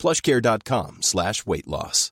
plushcare.com slash weight loss.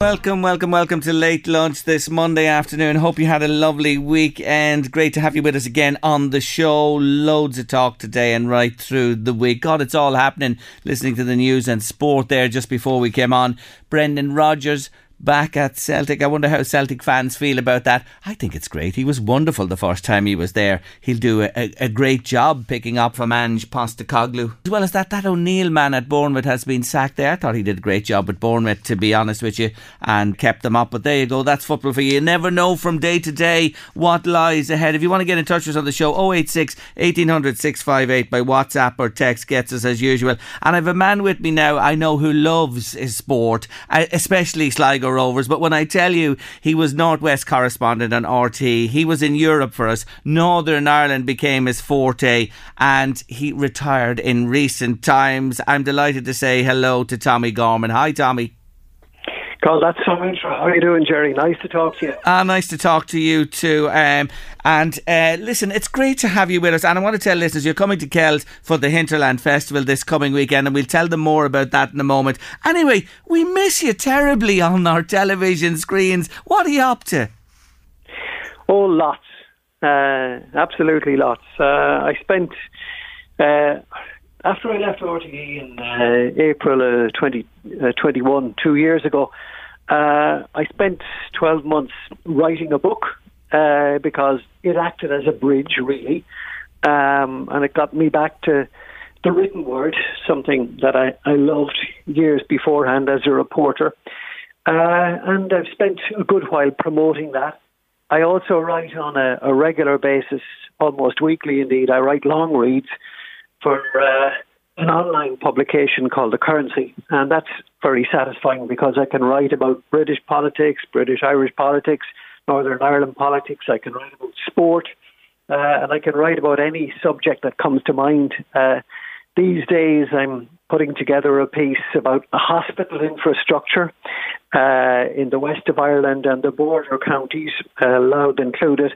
Welcome, welcome, welcome to Late Lunch this Monday afternoon. Hope you had a lovely weekend. Great to have you with us again on the show. Loads of talk today and right through the week. God, it's all happening. Listening to the news and sport there just before we came on. Brendan Rodgers back at Celtic. I wonder how Celtic fans feel about that. I think it's great. He was wonderful the first time he was there. He'll do a, a, a great job picking up from Ange Postecoglou. As well as that, that O'Neil man at Bournemouth has been sacked there. I thought he did a great job with Bournemouth, to be honest with you, and kept them up. But there you go. That's football for you. You never know from day to day what lies ahead. If you want to get in touch with us on the show, 086 1800 658 by WhatsApp or text gets us as usual. And I have a man with me now I know who loves his sport, uh, especially Sligo Rovers. But when I tell you he was Northwest correspondent on RTE, he was in Europe for us. Northern Ireland became his forte, and he retired in recent times. I'm delighted to say hello to Tommie Gorman. Hi, Tommie. God, that's so intro. How are you doing, Jerry? Nice to talk to you. Ah, nice to talk to you too. Um, and uh, listen, it's great to have you with us. And I want to tell listeners you're coming to Kells for the Hinterland Festival this coming weekend, and we'll tell them more about that in a moment. Anyway, we miss you terribly on our television screens. What are you up to? Oh, lots. Uh, absolutely lots. Uh, I spent. Uh, after I left RTE in uh, April uh, 2021, two years ago, uh, I spent 12 months writing a book uh, because it acted as a bridge, really. Um, and it got me back to the written word, something that I, I loved years beforehand as a reporter. Uh, and I've spent a good while promoting that. I also write on a, a regular basis, almost weekly indeed. I write long reads for uh, an online publication called The Currency, and that's very satisfying because I can write about British politics, British Irish politics, Northern Ireland politics. I can write about sport, uh, and I can write about any subject that comes to mind. Uh, these days, I'm putting together a piece about hospital infrastructure uh, in the west of Ireland and the border counties, uh, Louth included.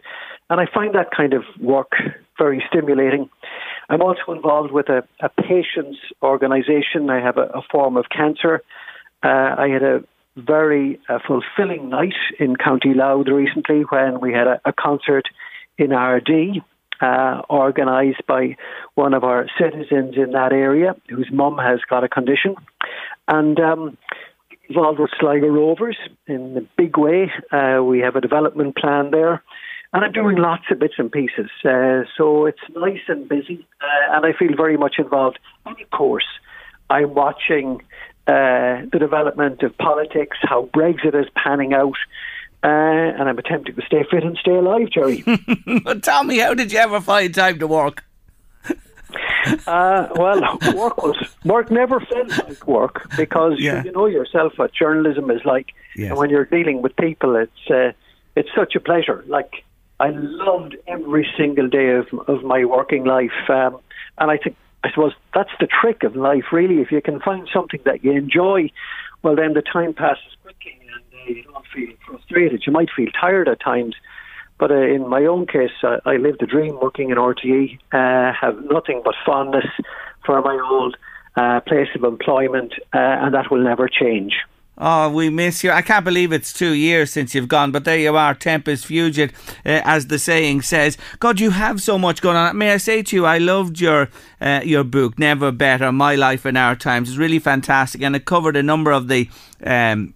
And I find that kind of work very stimulating. I'm also involved with a, a patients organisation. I have a, a form of cancer. Uh, I had a very uh, fulfilling night in County Louth recently when we had a, a concert in Ardee. Uh, organised by one of our citizens in that area whose mum has got a condition. And um, involved with Sligo Rovers in a big way. Uh, we have a development plan there. And I'm doing lots of bits and pieces. Uh, so it's nice and busy. Uh, and I feel very much involved. And of course, I'm watching uh, the development of politics, how Brexit is panning out. Uh, and I'm attempting to stay fit and stay alive, Jerry. but tell me, how did you ever find time to work? Uh, well, work was work never felt like work because yeah. you know yourself what journalism is like, yes. and when you're dealing with people, it's uh, it's such a pleasure. Like I loved every single day of of my working life, um, and I think I suppose that's the trick of life, really. If you can find something that you enjoy, well, then the time passes quickly, and uh, you don't feel frustrated. You might feel tired at times but uh, in my own case, uh, I lived the dream working in RTE, uh, have nothing but fondness for my old uh, place of employment, uh, and that will never change. Oh, we miss you. I can't believe it's two years since you've gone, but there you are, tempus fugit, uh, as the saying says. God, you have so much going on. May I say to you, I loved your uh, your book, Never Better, My Life in Our Times. It's really fantastic, and it covered a number of the um,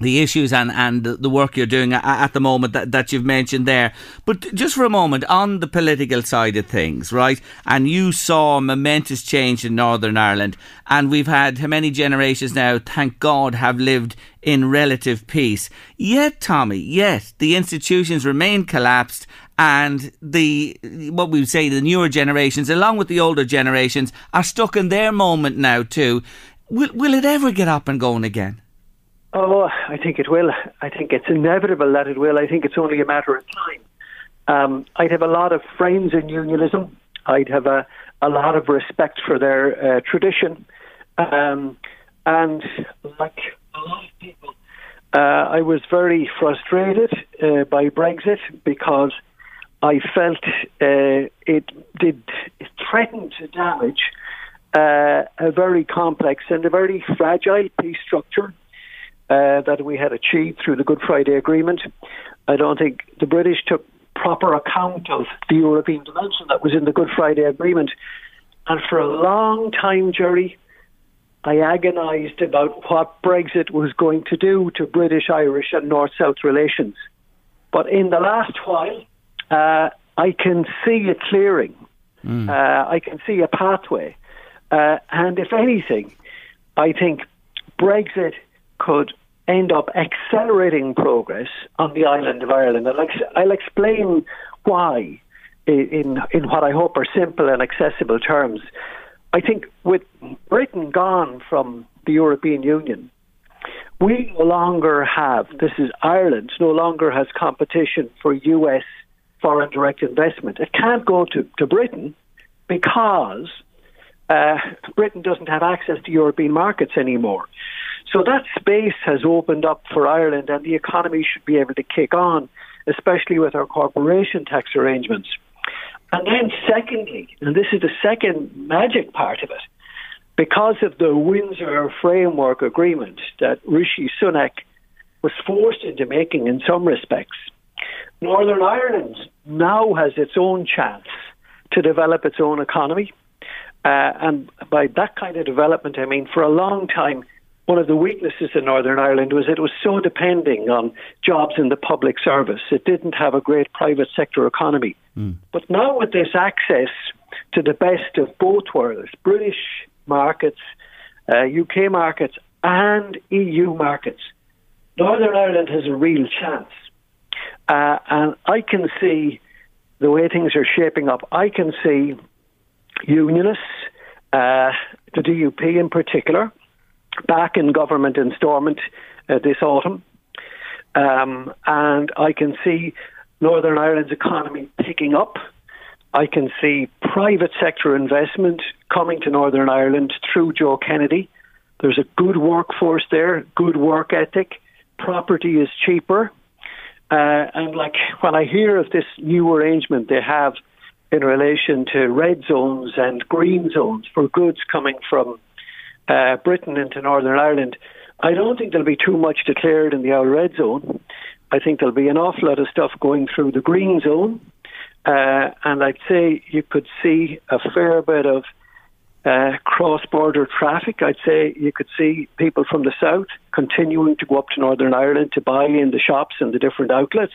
the issues and, and the work you're doing at the moment that, that you've mentioned there. But just for a moment, on the political side of things, right? And you saw momentous change in Northern Ireland, and we've had how many generations now, thank God, have lived in relative peace. Yet, Tommie, yet the institutions remain collapsed and the what we would say the newer generations along with the older generations are stuck in their moment now too Will, will it ever get up and going again? Oh, I think it will. I think it's inevitable that it will. I think it's only a matter of time. Um, I'd have a lot of friends in unionism. I'd have a, a lot of respect for their uh, tradition. Um, and like a lot of people, uh, I was very frustrated uh, by Brexit because I felt uh, it did it threatened to damage uh, a very complex and a very fragile peace structure uh, that we had achieved through the Good Friday Agreement. I don't think the British took proper account of the European dimension that was in the Good Friday Agreement. And for a long time, Jerry, I agonised about what Brexit was going to do to British, Irish, and North South relations. But in the last while, uh, I can see a clearing. Mm. Uh, I can see a pathway. Uh, and if anything, I think Brexit could end up accelerating progress on the island of Ireland. I'll, I'll explain why in, in what I hope are simple and accessible terms. I think with Britain gone from the European Union, we no longer have, this is Ireland, no longer has competition for US foreign direct investment. It can't go to, to Britain because uh, Britain doesn't have access to European markets anymore. So that space has opened up for Ireland, and the economy should be able to kick on, especially with our corporation tax arrangements. And then, secondly, and this is the second magic part of it, because of the Windsor Framework Agreement that Rishi Sunak was forced into making in some respects, Northern Ireland now has its own chance to develop its own economy. Uh, and by that kind of development, I mean for a long time, one of the weaknesses in Northern Ireland was it was so depending on jobs in the public service. It didn't have a great private sector economy. Mm. But now with this access to the best of both worlds, British markets, uh, UK markets, and EU markets, Northern Ireland has a real chance. Uh, and I can see the way things are shaping up. I can see unionists, uh, the DUP in particular, back in government in Stormont uh, this autumn. Um, and I can see Northern Ireland's economy picking up. I can see private sector investment coming to Northern Ireland through Joe Kennedy. There's a good workforce there, good work ethic. Property is cheaper. Uh, and like when I hear of this new arrangement they have in relation to red zones and green zones for goods coming from uh, Britain into Northern Ireland, I don't think there'll be too much declared in the old red zone. I think there'll be an awful lot of stuff going through the green zone. Uh, and I'd say you could see a fair bit of uh, cross border traffic. I'd say you could see people from the south continuing to go up to Northern Ireland to buy in the shops and the different outlets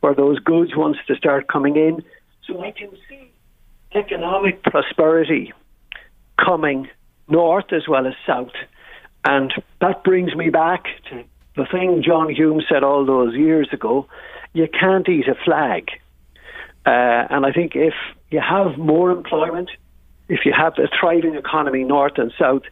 where those goods wants to start coming in. So I can see economic prosperity coming north as well as south. And that brings me back to the thing John Hume said all those years ago you can't eat a flag. Uh, and I think if you have more employment, if you have a thriving economy north and south,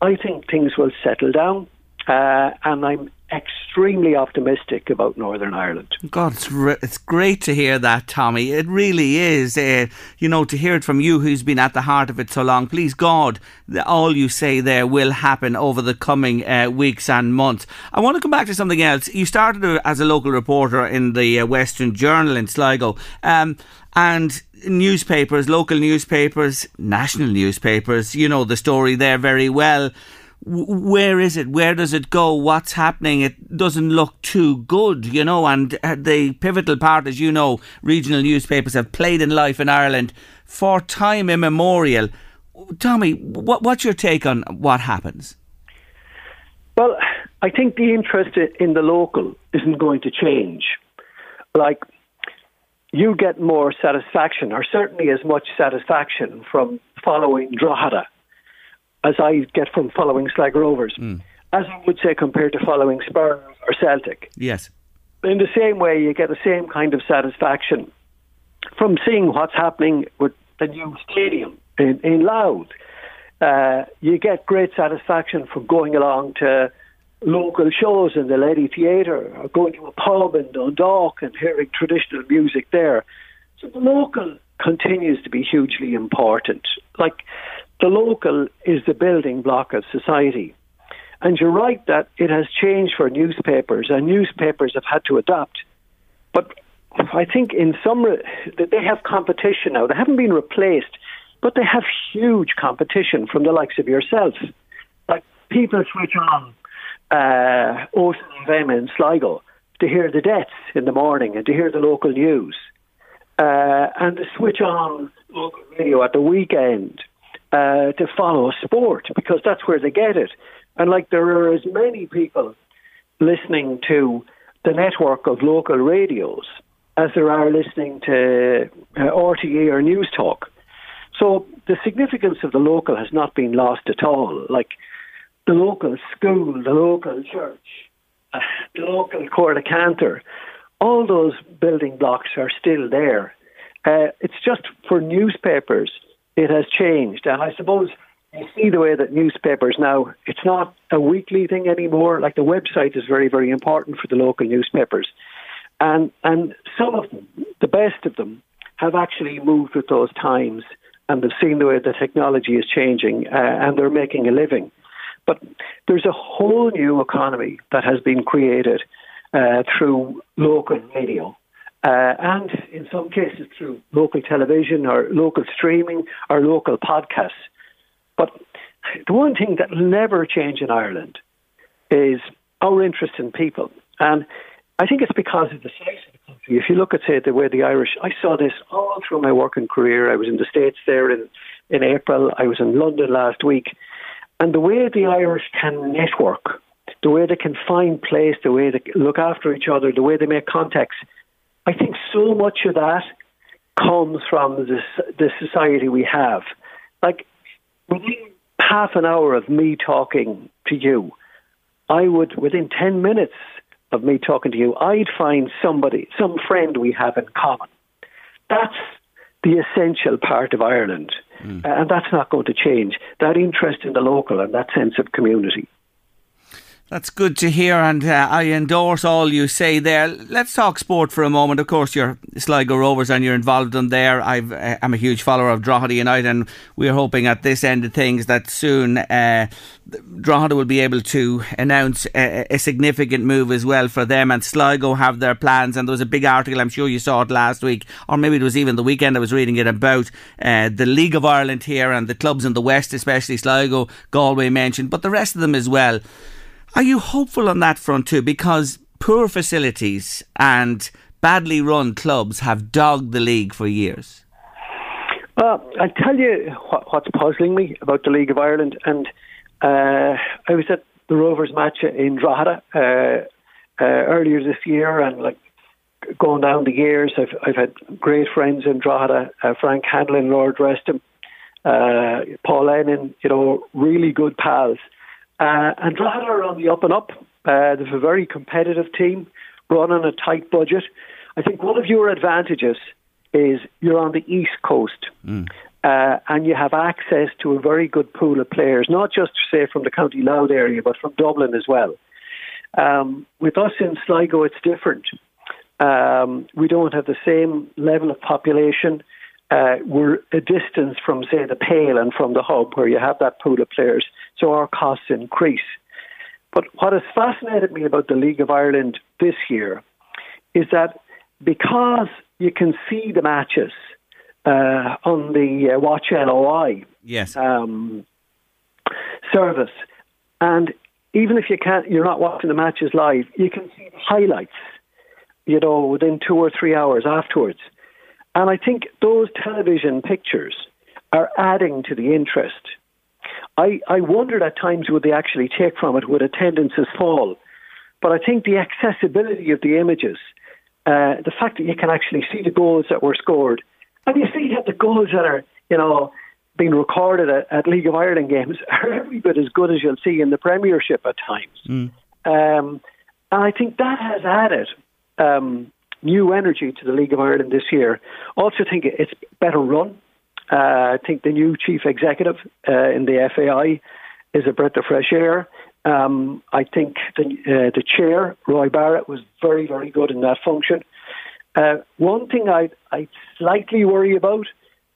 I think things will settle down. Uh, and I'm extremely optimistic about Northern Ireland. God, it's, re- it's great to hear that, Tommie. It really is. Uh, you know, to hear it from you who's been at the heart of it so long. Please, God, all you say there will happen over the coming uh, weeks and months. I want to come back to something else. You started as a local reporter in the uh, Western Journal in Sligo. Um, and newspapers, local newspapers, national newspapers, you know the story there very well where is it? Where does it go? What's happening? It doesn't look too good, you know. And uh, the pivotal part, as you know, regional newspapers have played in life in Ireland for time immemorial. Tommie, what, what's your take on what happens? Well, I think the interest in the local isn't going to change. Like, you get more satisfaction, or certainly as much satisfaction, from following Drogheda as I get from following Sligo Rovers, mm. as I would say compared to following Spurs or Celtic. Yes. In the same way, you get the same kind of satisfaction from seeing what's happening with the new stadium in, in Louth. Uh, you get great satisfaction from going along to local shows in the Lady Theatre or going to a pub in Dundalk and hearing traditional music there. So the local continues to be hugely important. Like the local is the building block of society. And you're right that it has changed for newspapers, and newspapers have had to adapt. But I think in some they have competition now. They haven't been replaced, but they have huge competition from the likes of yourself. Like people switch on uh, Ocean FM in Sligo to hear the deaths in the morning and to hear the local news, uh, and to switch on local radio at the weekend uh, to follow sport because that's where they get it. And like there are as many people listening to the network of local radios as there are listening to uh, RTE or Newstalk. So the significance of the local has not been lost at all. Like the local school, the local church, uh, the local Court of Cantor, all those building blocks are still there. Uh, it's just for newspapers, it has changed. And I suppose you see the way that newspapers now, it's not a weekly thing anymore. Like the website is very, very important for the local newspapers. And, and some of them, the best of them, have actually moved with those times and they've seen the way the technology is changing uh, and they're making a living. But there's a whole new economy that has been created uh, through local radio. Uh, and in some cases through local television or local streaming or local podcasts. But the one thing that will never change in Ireland is our interest in people. And I think it's because of the size of the country. If you look at, say, the way the Irish, I saw this all through my working career. I was in the States there in, in April. I was in London last week. And the way the Irish can network, the way they can find place, the way they look after each other, the way they make contacts, I think so much of that comes from this, the society we have. Like, within half an hour of me talking to you, I would, within 10 minutes of me talking to you, I'd find somebody, some friend we have in common. That's the essential part of Ireland. Mm. And that's not going to change. That interest in the local and that sense of community. That's good to hear, and uh, I endorse all you say there. Let's talk sport for a moment. Of course, you're Sligo Rovers and you're involved in there. i am uh, a huge follower of Drogheda United, and we're hoping at this end of things that soon uh, Drogheda will be able to announce a, a, significant move as well for them. And Sligo have their plans. And there was a big article, I'm sure you saw it last week, or maybe it was even the weekend I was reading it about uh, the League of Ireland here and the clubs in the West, especially Sligo, Galway mentioned, but the rest of them as well. Are you hopeful on that front too? Because poor facilities and badly run clubs have dogged the league for years. Well, I'll tell you what, what's puzzling me about the League of Ireland. And uh, I was at the Rovers match in Drogheda uh, uh, earlier this year, and like going down the years, I've I've had great friends in Drogheda, uh, Frank Hanlon, Lord Reston, uh, Paul Lennon, you know, really good pals. Uh, and Drogheda are on the up and up. Uh, they're a very competitive team, run on a tight budget. I think one of your advantages is you're on the east coast. Mm. Uh, and you have access to a very good pool of players, not just say from the County Louth area, but from Dublin as well. Um, with us in Sligo, it's different. Um, we don't have the same level of population uh, we're a distance from, say, the Pale and from the hub where you have that pool of players, so our costs increase. But what has fascinated me about the League of Ireland this year is that because you can see the matches uh, on the uh, Watch LOI yes. um, service, and even if you can't, you're not watching the matches live, you can see the highlights. You know, within two or three hours afterwards. And I think those television pictures are adding to the interest. I, I wondered at times would they actually take from it, would attendances fall? But I think the accessibility of the images, uh, the fact that you can actually see the goals that were scored, and you see that the goals that are, you know, being recorded at, at League of Ireland games are every bit as good as you'll see in the Premiership at times. Mm. Um, and I think that has added um, new energy to the League of Ireland this year. Also, think it's better run. Uh, I think the new chief executive uh, in the FAI is a breath of fresh air. Um, I think the, uh, the chair, Roy Barrett, was very, very good in that function. Uh, one thing I I slightly worry about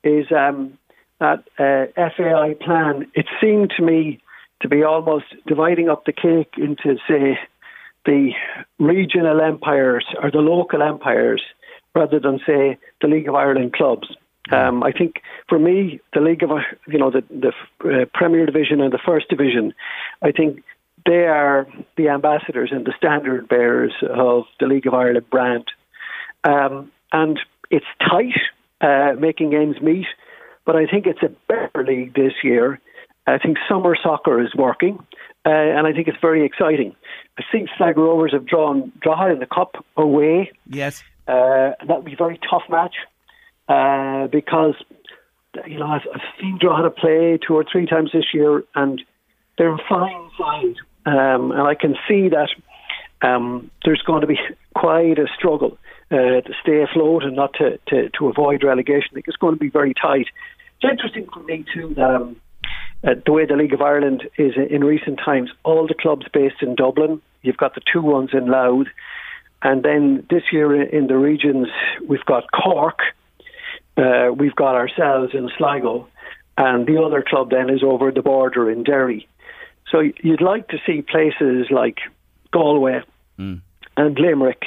is um, that uh, FAI plan. It seemed to me to be almost dividing up the cake into, say, the regional empires or the local empires rather than, say, the League of Ireland clubs. Um, I think for me, the League of, you know, the, the uh, Premier Division and the First Division, I think they are the ambassadors and the standard bearers of the League of Ireland brand. Um, and it's tight, uh, making ends meet, but I think it's a better league this year. I think summer soccer is working, uh, and I think it's very exciting. I think Sligo Rovers have drawn drawn in the cup away. Yes, uh, that would be a very tough match uh, because you know I've, I've seen Drogheda play two or three times this year, and they're a fine side, um, and I can see that um, there's going to be quite a struggle uh, to stay afloat and not to, to, to avoid relegation. I think it's going to be very tight. It's interesting for me too that. Um, uh, the way the League of Ireland is in recent times, all the clubs based in Dublin, you've got the two ones in Louth, and then this year in the regions, we've got Cork, uh, we've got ourselves in Sligo, and the other club then is over the border in Derry. So you'd like to see places like Galway mm. and Limerick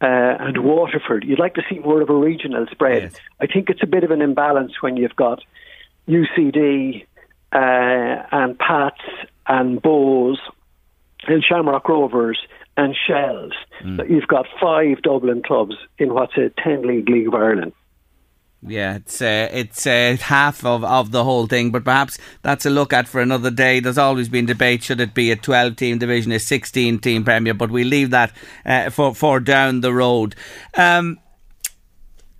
uh, and Waterford. You'd like to see more of a regional spread. Yes. I think it's a bit of an imbalance when you've got UCD and Pats and Bohs and Shamrock Rovers and Shels. Mm. You've got five Dublin clubs in what's a 10 league League of Ireland. Yeah, it's uh, it's uh, half of, of the whole thing, but perhaps that's a look at for another day. There's always been debate should it be a 12 team division, a 16 team Premier, but we leave that uh, for for down the road. Um,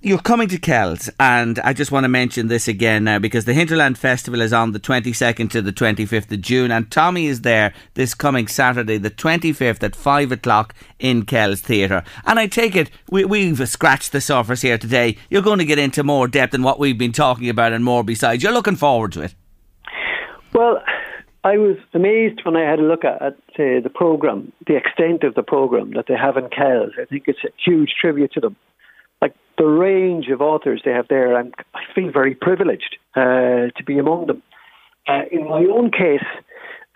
you're coming to Kells, and I just want to mention this again now because the Hinterland Festival is on the 22nd to the 25th of June, and Tommie is there this coming Saturday, the 25th at 5 o'clock in Kells Theatre. And I take it we, we've scratched the surface here today. You're going to get into more depth than what we've been talking about and more besides. You're looking forward to it. Well, I was amazed when I had a look at, at uh, the programme, the extent of the programme that they have in Kells. I think it's a huge tribute to them the range of authors they have there, I'm, I feel very privileged uh, to be among them. Uh, in my own case,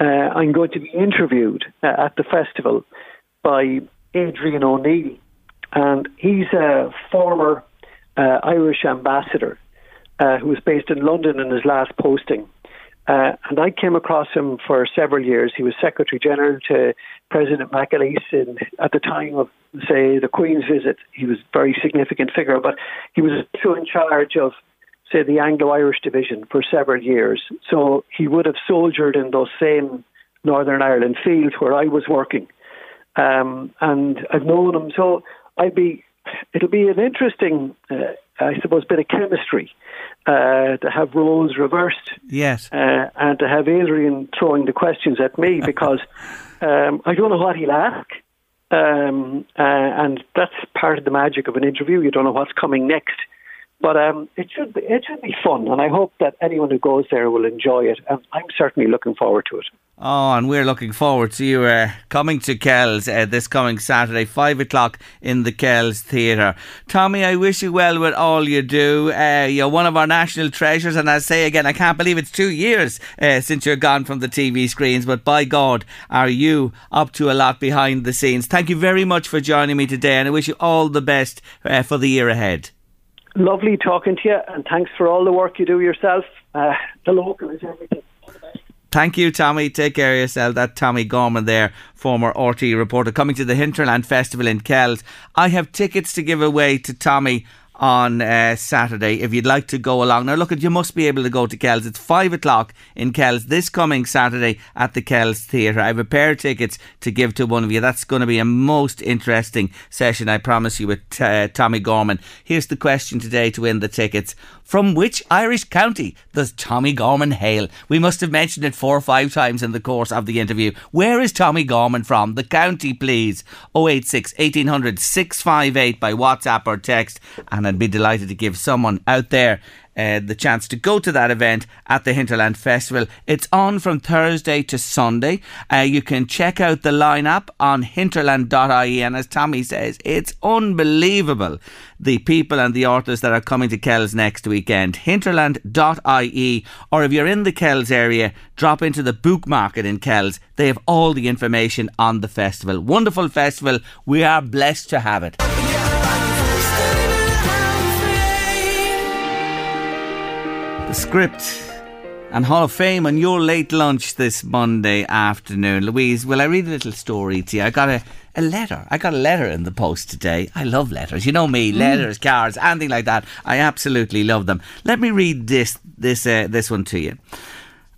uh, I'm going to be interviewed uh, at the festival by Adrian O'Neill, and he's a former uh, Irish ambassador uh, who was based in London in his last posting. Uh, and I came across him for several years. He was Secretary General to President McAleese in, at the time of, say, the Queen's visit. He was a very significant figure, but he was also in charge of, say, the Anglo-Irish division for several years. So he would have soldiered in those same Northern Ireland fields where I was working. Um, and I've known him. So I'd be, it'll be an interesting, uh, I suppose, bit of chemistry uh, to have roles reversed. Yes. Uh, and to have Adrian throwing the questions at me because um, I don't know what he'll ask. Um, uh, and that's part of the magic of an interview. You don't know what's coming next. But um, it should be, it should be fun, and I hope that anyone who goes there will enjoy it. And I'm certainly looking forward to it. Oh, and we're looking forward to you uh, coming to Kells uh, this coming Saturday, five o'clock in the Kells Theatre. Tommie, I wish you well with all you do. Uh, you're one of our national treasures, and I say again, I can't believe it's two years uh, since you're gone from the TV screens. But by God, are you up to a lot behind the scenes? Thank you very much for joining me today, and I wish you all the best uh, for the year ahead. Lovely talking to you, and thanks for all the work you do yourself. Uh, the local is everything. Thank you, Tommie. Take care of yourself. That Tommie Gorman there, former RTE reporter, coming to the Hinterland Festival in Kells. I have tickets to give away to Tommie on uh, Saturday if you'd like to go along. Now, look, at you must be able to go to Kells. It's five o'clock in Kells this coming Saturday at the Kells Theatre. I have a pair of tickets to give to one of you. That's going to be a most interesting session, I promise you, with uh, Tommie Gorman. Here's the question today to win the tickets. From which Irish county does Tommie Gorman hail? We must have mentioned it four or five times in the course of the interview. Where is Tommie Gorman from? The county, please. 086 1800 658 by WhatsApp or text. And I'd be delighted to give someone out there uh, the chance to go to that event at the Hinterland Festival. It's on from Thursday to Sunday. Uh, you can check out the lineup on hinterland.ie, and as Tommie says, it's unbelievable the people and the authors that are coming to Kells next weekend. Hinterland.ie, or if you're in the Kells area, drop into the book market in Kells. They have all the information on the festival. Wonderful festival. We are blessed to have it. The script and Hall of Fame on your late lunch this Monday afternoon. Louise, will I read a little story to you? I got a, a letter. I got a letter in the post today. I love letters. You know me, letters, cards, anything like that. I absolutely love them. Let me read this this uh, this one to you.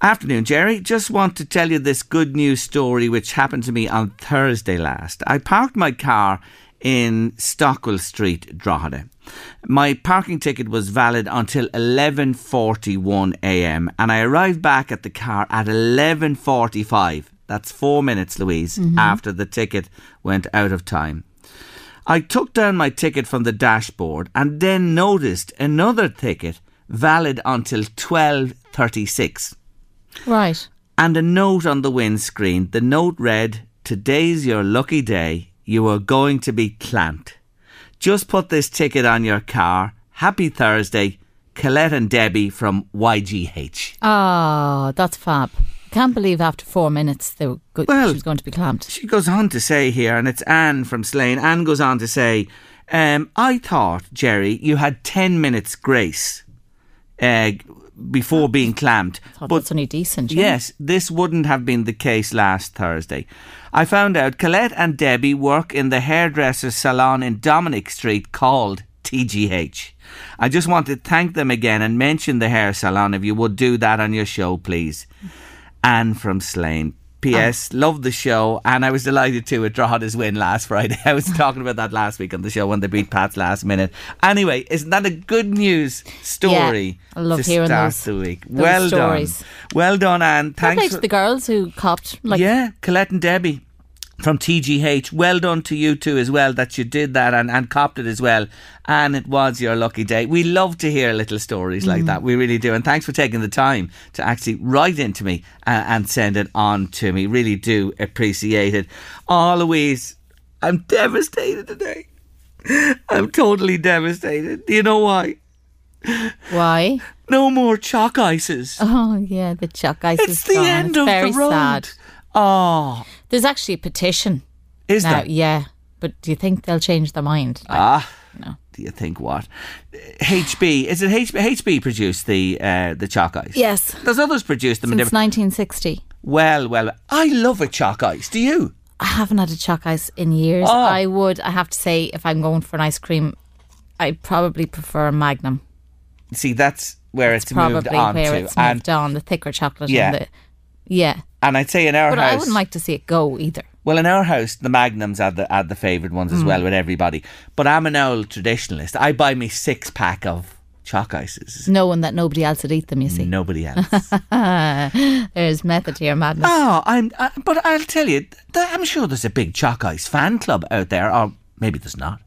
Afternoon, Jerry. Just want to tell you this good news story which happened to me on Thursday last. I parked my car in Stockwell Street, Drogheda. My parking ticket was valid until 11:41 a.m. and I arrived back at the car at 11:45. That's 4 minutes, Louise, mm-hmm. after the ticket went out of time. I took down my ticket from the dashboard and then noticed another ticket valid until 12:36 Right. and a note on the windscreen. The note read, Today's your lucky day. You are going to be clamped. Just put this ticket on your car. Happy Thursday. Colette and Debbie from YGH. Oh, that's fab. Can't believe after four minutes they were go- Well- she was going to be clamped. She goes on to say here, and it's Anne from Slane. Anne goes on to say, um, I thought, Jerry, you had 10 minutes grace uh, before being clamped. I thought that's only decent. Yes, this wouldn't have been the case last Thursday. I found out Colette and Debbie work in the hairdresser's salon in Dominic Street called TGH. I just want to thank them again and mention the hair salon if you would do that on your show, please. Anne from Slane. P.S. Ah. Love the show, and I was delighted too with Drogheda's win last Friday. I was talking about that last week on the show when they beat Pats last minute. Anyway, isn't that a good news story I love hearing start those- the week? those well stories. done, well done, Anne. Thanks. to the girls who copped. Like, yeah, Colette and Debbie from TGH. Well done to you too as well that you did that and, and copped it as well. And it was your lucky day. We love to hear little stories like that. We really do. And thanks for taking the time to actually write into me uh, and send it on to me. Really do appreciate it. Oh, Louise, I'm devastated today. I'm totally devastated. Do you know why? why? No more choc ices. Oh, yeah, the choc ice is it's the gone. end it's of very the road. sad. Oh, There's actually a petition is now. there? Yeah, but do you think they'll change their mind? Like, Ah, no. do you think what? HB is it HB? HB produced the uh, the choc ice. Yes. There's others produced them. in Since different- 1960. well, well, I love a choc ice. Do you? I haven't had a choc ice in years. Oh. I would, I have to say, if I'm going for an ice cream, I probably prefer a Magnum. See, that's where it's, Probably moved on where to, it's and moved on, the thicker chocolate. Yeah. And the, yeah. and I'd say in our house But house, I wouldn't like to see it go either. well, in our house, the Magnums are the are the favoured ones Mm. as well with everybody. But I'm an old traditionalist. I buy me six pack of choc ices. Knowing that nobody else would eat them, you see. Nobody else. There's method to your madness. Oh, I'm. I, but I'll tell you, th- I'm sure there's a big choc ice fan club out there, or maybe there's not.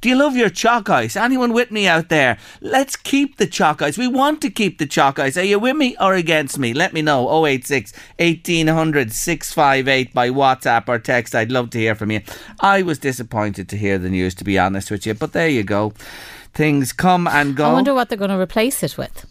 Do you love your choc ice? Anyone with me out there? Let's keep the choc ice. We want to keep the choc ice. Are you with me or against me? Let me know. 086 1800 658 by WhatsApp or text. I'd love to hear from you. I was disappointed to hear the news, to be honest with you, but there you go. Things come and go. I wonder what they're going to replace it with.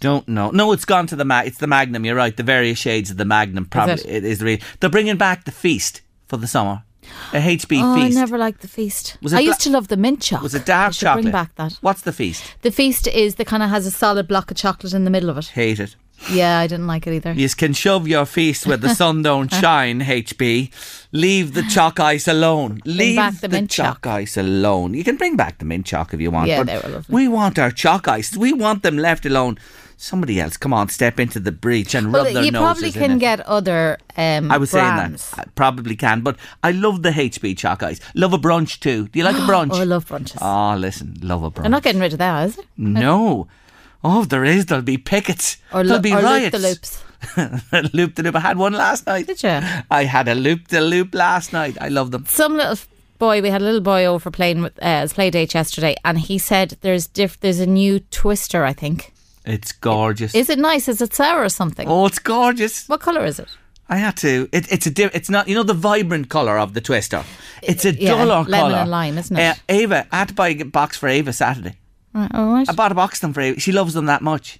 Don't know. No, it's gone to the mag. it's the Magnum. You're right. The various shades of the Magnum probably it? it is the re- They're bringing back the feast for the summer. A HB Oh, feast. I never liked the feast. I bla- used to love the mint chocolate. was it dark chocolate? Bring back that. What's the feast? The feast is the kind of has a solid block of chocolate in the middle of it. Hate it. Yeah, I didn't like it either. You can shove your feast where the sun don't shine. HB, leave the choc ice alone. Leave back the mint chalk choc. ice alone. You can bring back the mint chalk if you want. Yeah, they were lovely. We want our choc ice. We want them left alone. Somebody else, come on, step into the breach and rub Well, their you noses probably in can get other um, I was brands. saying that. I probably can, but I love the HB chalk. Love a brunch too. Do you like a brunch? Oh, I love brunches. Oh, listen, love a brunch. They're not getting rid of that, is it? no. Oh, if there is. There'll be pickets. Or, there'll be or riots. loop the loops. loop the loop. I had one last night. Did you? I had a loop the loop last night. I love them. Some little boy, we had a little boy over for playing with uh, his play date yesterday, and he said there's diff- there's a new twister, I think. It's gorgeous. Is it nice? Is it sour or something? oh, it's gorgeous. What colour is it? I had to. It, it's a. Di- it's not. You know the vibrant color of the twister. It's a Yeah, duller lemon color. and lime, isn't it? Uh, Ava, I had to buy a box for Ava Saturday. Right, all right. I bought a box of them for Ava. She loves them that much.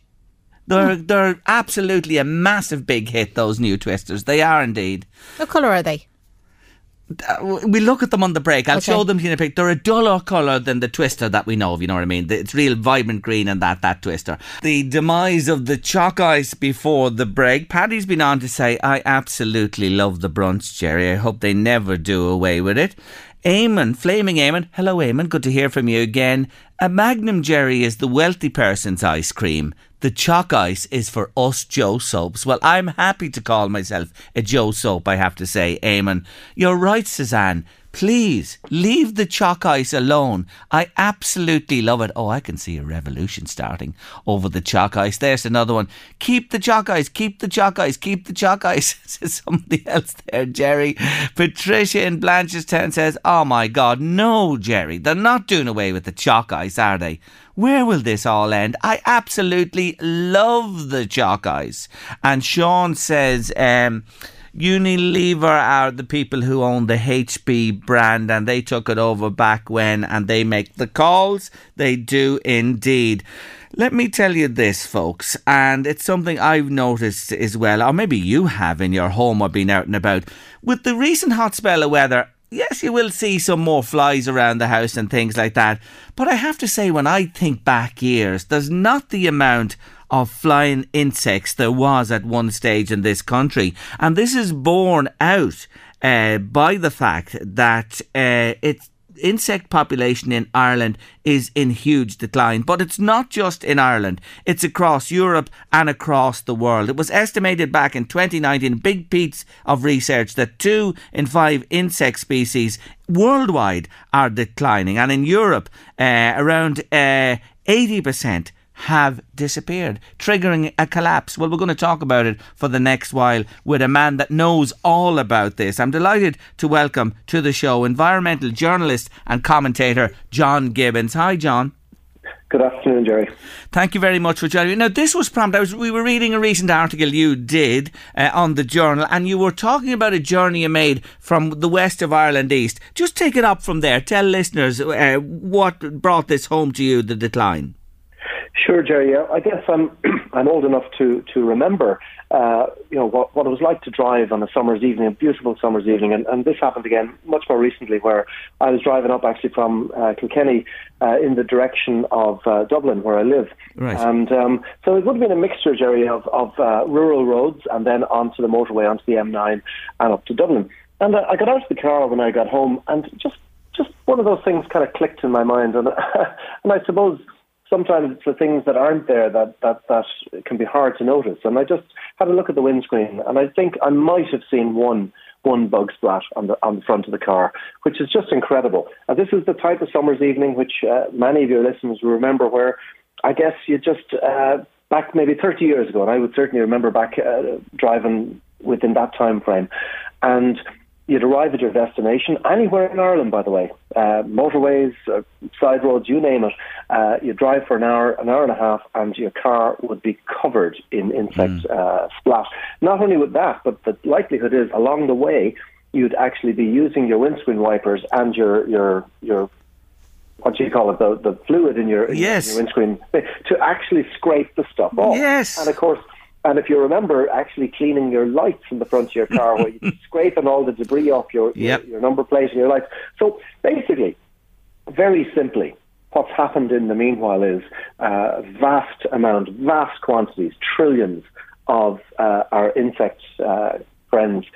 They're they're absolutely a massive big hit. Those new twisters. They are indeed. What colour are they? Uh, we look at them on the break. I'll Okay. show them to you in a pic. They're a duller colour than the twister that we know of, you know what I mean? It's real vibrant green and that, that twister. The demise of the choc ice before the break. Paddy's been on to say, I absolutely love the brunch, Jerry. I hope they never do away with it. Eamon, Flaming Eamon. Hello, Eamon. Good to hear from you again. A Magnum Jerry is the wealthy person's ice cream. The choc ice is for us Joe Soaps. Well, I'm happy to call myself a Joe Soap, I have to say, Eamon. You're right, Suzanne. Please leave the choc ice alone. I absolutely love it. Oh, I can see a revolution starting over the choc ice. There's another one. Keep the choc ice, keep the choc ice, keep the choc ice. Says somebody else there, Jerry. Patricia in Blanchardstown says, Oh my God, no, Jerry. They're not doing away with the chalk ice, are they? Where will this all end? I absolutely love the ice. And Sean says, um, Unilever are the people who own the HB brand and they took it over back when and they make the calls. They do indeed. Let me tell you this, folks, and it's something I've noticed as well, or maybe you have in your home or been out and about. With the recent hot spell of weather, yes, you will see some more flies around the house and things like that. But I have to say, when I think back years, there's not the amount of flying insects there was at one stage in this country. And this is borne out uh, by the fact that uh, it's insect population in Ireland is in huge decline. But it's not just in Ireland, it's across Europe and across the world. It was estimated back in 2019, big piece of research, that two in five insect species worldwide are declining. And in Europe, uh, around uh, 80% have disappeared, triggering a collapse. Well, we're going to talk about it for the next while with a man that knows all about this. I'm delighted to welcome to the show environmental journalist and commentator John Gibbons. Hi, John. Good afternoon, Jerry. Thank you very much for joining me. Now, this was prompted. I was, we were reading a recent article you did uh, on the journal, and you were talking about a journey you made from the west of Ireland east. Just take it up from there. Tell listeners uh, what brought this home to you, the decline. Sure, Jerry. I guess I'm I'm old enough to to remember, uh, you know, what what it was like to drive on a summer's evening, a beautiful summer's evening, and, and this happened again much more recently, where I was driving up actually from uh, Kilkenny uh, in the direction of uh, Dublin, where I live, Right. and um, so it would have been a mixture, Jerry, of of uh, rural roads and then onto the motorway, onto the M9, and up to Dublin. And uh, I got out of the car when I got home, and just just one of those things kind of clicked in my mind, and and I suppose sometimes it's the things that aren't there that, that, that can be hard to notice. And I just had a look at the windscreen, and I think I might have seen one one bug splat on the on the front of the car, which is just incredible. And this is the type of summer's evening which uh, many of your listeners will remember, where I guess you just uh, back maybe 30 years ago, and I would certainly remember back uh, driving within that time frame, and you'd arrive at your destination anywhere in Ireland, by the way, uh, motorways, uh, side roads, you name it. Uh, you drive for an hour, an hour and a half, and your car would be covered in insect uh, splat. Not only with that, but the likelihood is along the way you'd actually be using your windscreen wipers and your your your what do you call it the the fluid in your, in Yes. your windscreen to actually scrape the stuff off. Yes. and of course. And if you remember actually cleaning your lights in the front of your car, where you're scraping all the debris off your, Yep. your your number plate and your lights. So basically, very simply, what's happened in the meanwhile is uh, vast amount, vast quantities, trillions of uh, our insect uh, friends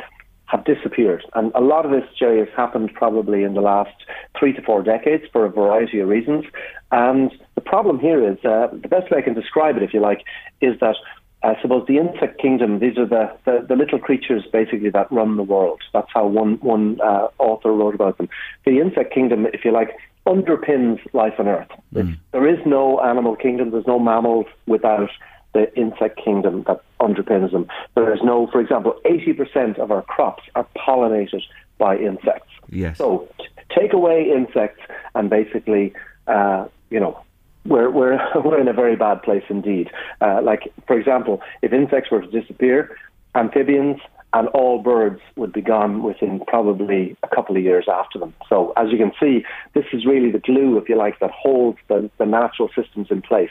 have disappeared. And a lot of this, Jerry, has happened probably in the last three to four decades for a variety of reasons. And the problem here is, uh, the best way I can describe it, if you like, is that I suppose the insect kingdom, these are the, the, the little creatures basically that run the world. That's how one, one uh, author wrote about them. The insect kingdom, if you like, underpins life on Earth. It's- There is no animal kingdom, there's no mammals without the insect kingdom that underpins them. There is no, for example, 80% of our crops are pollinated by insects. Yes. So t- take away insects and basically, uh, you know, we're, we're, we're in a very bad place indeed. Uh, like, for example, if insects were to disappear, amphibians and all birds would be gone within probably a couple of years after them. So, as you can see, this is really the glue, if you like, that holds the, the natural systems in place.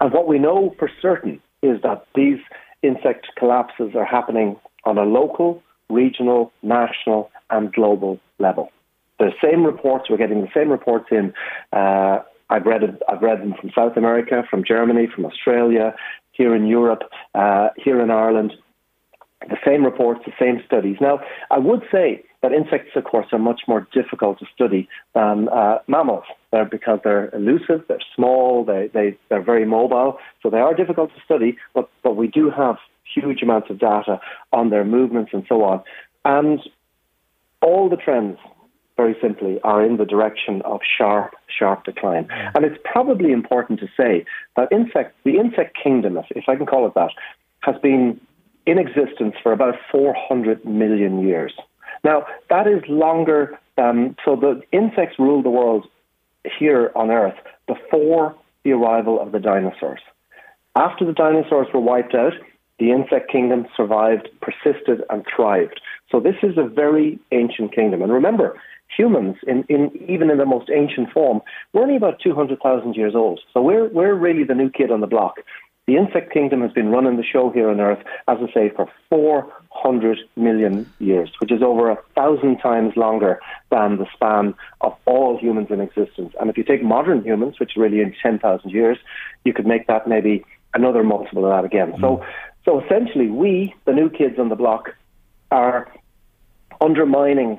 And what we know for certain is that these insect collapses are happening on a local, regional, national, and global level. The same reports, we're getting the same reports in. Uh, I've read I've read them from South America, from Germany, from Australia, here in Europe, uh, here in Ireland. The same reports, the same studies. Now, I would say that insects, of course, are much more difficult to study than uh, mammals they're, because they're elusive, they're small, they, they, they're very mobile, so they are difficult to study, but, but we do have huge amounts of data on their movements and so on. And all the trends very simply, are in the direction of sharp, sharp decline. And it's probably important to say that insect, the insect kingdom, if, if I can call it that, has been in existence for about 400 million years. Now, that is longer than, so the insects ruled the world here on Earth before the arrival of the dinosaurs. After the dinosaurs were wiped out, the insect kingdom survived, persisted, and thrived. So this is a very ancient kingdom. And remember, humans, in, in even in the most ancient form, we're only about 200,000 years old. So we're, we're really the new kid on the block. The insect kingdom has been running the show here on Earth, as I say, for 400 million years, which is over a thousand times longer than the span of all humans in existence. And if you take modern humans, which really in 10,000 years, you could make that maybe another multiple of that again. Mm. So, so essentially, we, the new kids on the block, are undermining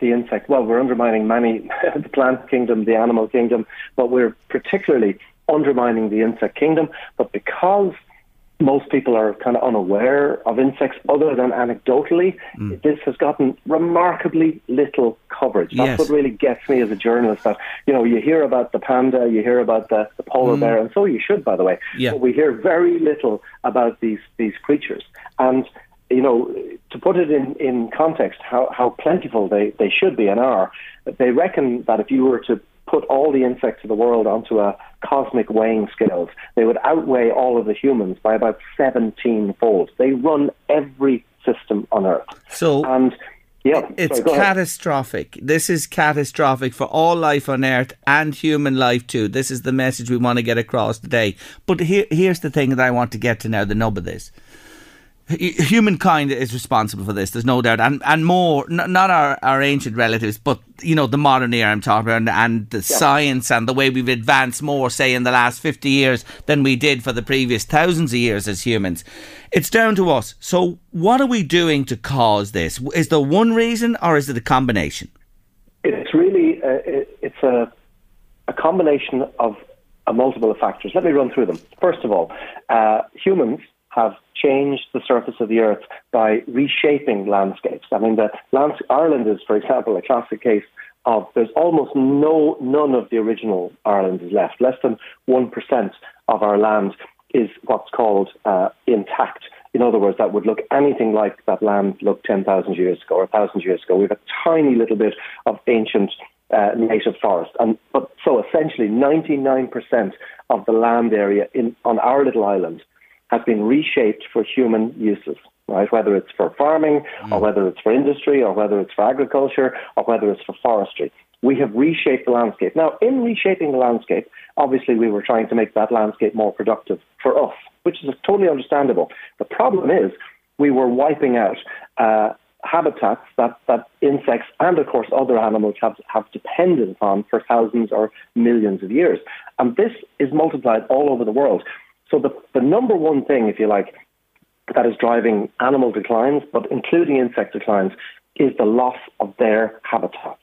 the insect. Well, we're undermining many, the plant kingdom, the animal kingdom, but we're particularly undermining the insect kingdom. But because most people are kind of unaware of insects other than anecdotally. Mm. This has gotten remarkably little coverage. That's yes. what really gets me as a journalist that, you know, you hear about the panda, you hear about the, the polar mm. bear, and so you should, by the way. Yeah. But we hear very little about these, these creatures. And you know, to put it in, in context, how, how plentiful they, they should be and are, they reckon that if you were to put all the insects of the world onto a cosmic weighing scales, they would outweigh all of the humans by about 17 fold. They run every system on Earth. So, and yeah, it's sorry, catastrophic. Ahead. This is catastrophic for all life on Earth and human life too. This is the message we want to get across today. But here, here's the thing that I want to get to now the nub of this humankind is responsible for this. There's no doubt, and and more, not our, our ancient relatives, but you know the modern era I'm talking about, and, and the yeah. science and the way we've advanced more, say in the last fifty years than we did for the previous thousands of years as humans. It's down to us. So, what are we doing to cause this? Is there one reason, or is it a combination? It's really uh, it's a a combination of a multiple of factors. Let me run through them. First of all, uh, humans have changed the surface of the earth by reshaping landscapes. I mean, the lands- Ireland is, for example, a classic case of there's almost no none of the original Ireland is left. Less than one percent of our land is what's called uh, intact. In other words, that would look anything like that land looked 10,000 years ago or 1,000 years ago. We have a tiny little bit of ancient uh, native forest. And, but, so essentially, 99% of the land area in, on our little island has been reshaped for human uses, right? Whether it's for farming, mm. or whether it's for industry, or whether it's for agriculture, or whether it's for forestry. We have reshaped the landscape. Now, in reshaping the landscape, obviously we were trying to make that landscape more productive for us, which is totally understandable. The problem is we were wiping out uh, habitats that, that insects and, of course, other animals have, have depended upon for thousands or millions of years. And this is multiplied all over the world. So the, the number one thing, if you like, that is driving animal declines, but including insect declines, is the loss of their habitats.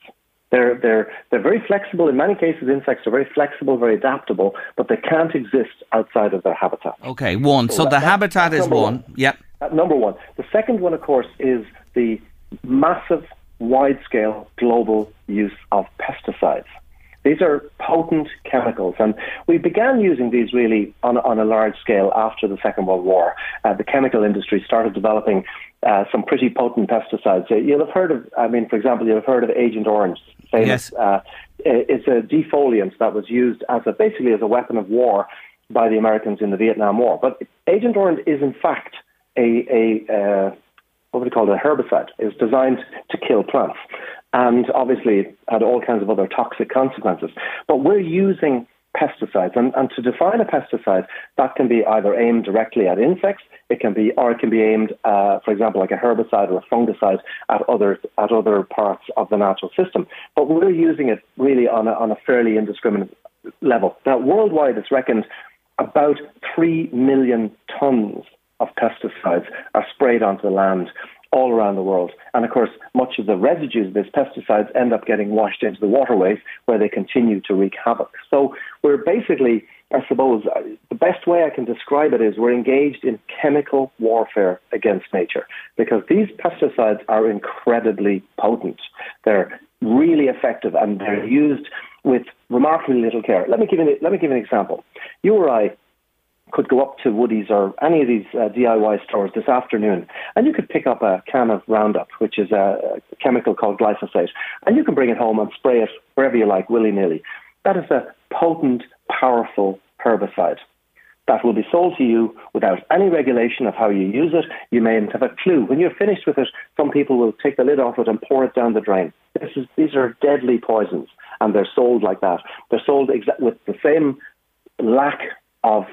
They're, they're, they're very flexible. In many cases, insects are very flexible, very adaptable, but they can't exist outside of their habitat. Okay, one. So, so that, the habitat is one. one. Yep. number one. The second one, of course, is the massive, wide scale global use of pesticides. These are potent chemicals, and we began using these really on, on a large scale after the Second World War. Uh, the chemical industry started developing uh, some pretty potent pesticides. Uh, you'll have heard of, I mean, for example, you'll have heard of Agent Orange. Famous. Yes. Uh, it's a defoliant that was used as a basically as a weapon of war by the Americans in the Vietnam War. But Agent Orange is in fact a, a uh, what would you call it, a herbicide. It's designed to kill plants and obviously it had all kinds of other toxic consequences. But we're using pesticides, and, and to define a pesticide, that can be either aimed directly at insects, it can be, or it can be aimed, uh, for example, like a herbicide or a fungicide at other at other parts of the natural system. But we're using it really on a, on a fairly indiscriminate level. Now, worldwide, it's reckoned about three million tons of pesticides are sprayed onto the land all around the world. And of course, much of the residues of these pesticides end up getting washed into the waterways where they continue to wreak havoc. So we're basically, I suppose, uh, the best way I can describe it is we're engaged in chemical warfare against nature because these pesticides are incredibly potent. They're really effective and they're used with remarkably little care. Let me give you, let me give you an example. You or I could go up to Woody's or any of these uh, DIY stores this afternoon, and you could pick up a can of Roundup, which is a, chemical called glyphosate, and you can bring it home and spray it wherever you like, willy nilly. That is a potent, powerful herbicide that will be sold to you without any regulation of how you use it. You may not have a clue. When you're finished with it, some people will take the lid off it and pour it down the drain. Is, these are deadly poisons, and they're sold like that. They're sold exa- with the same lack of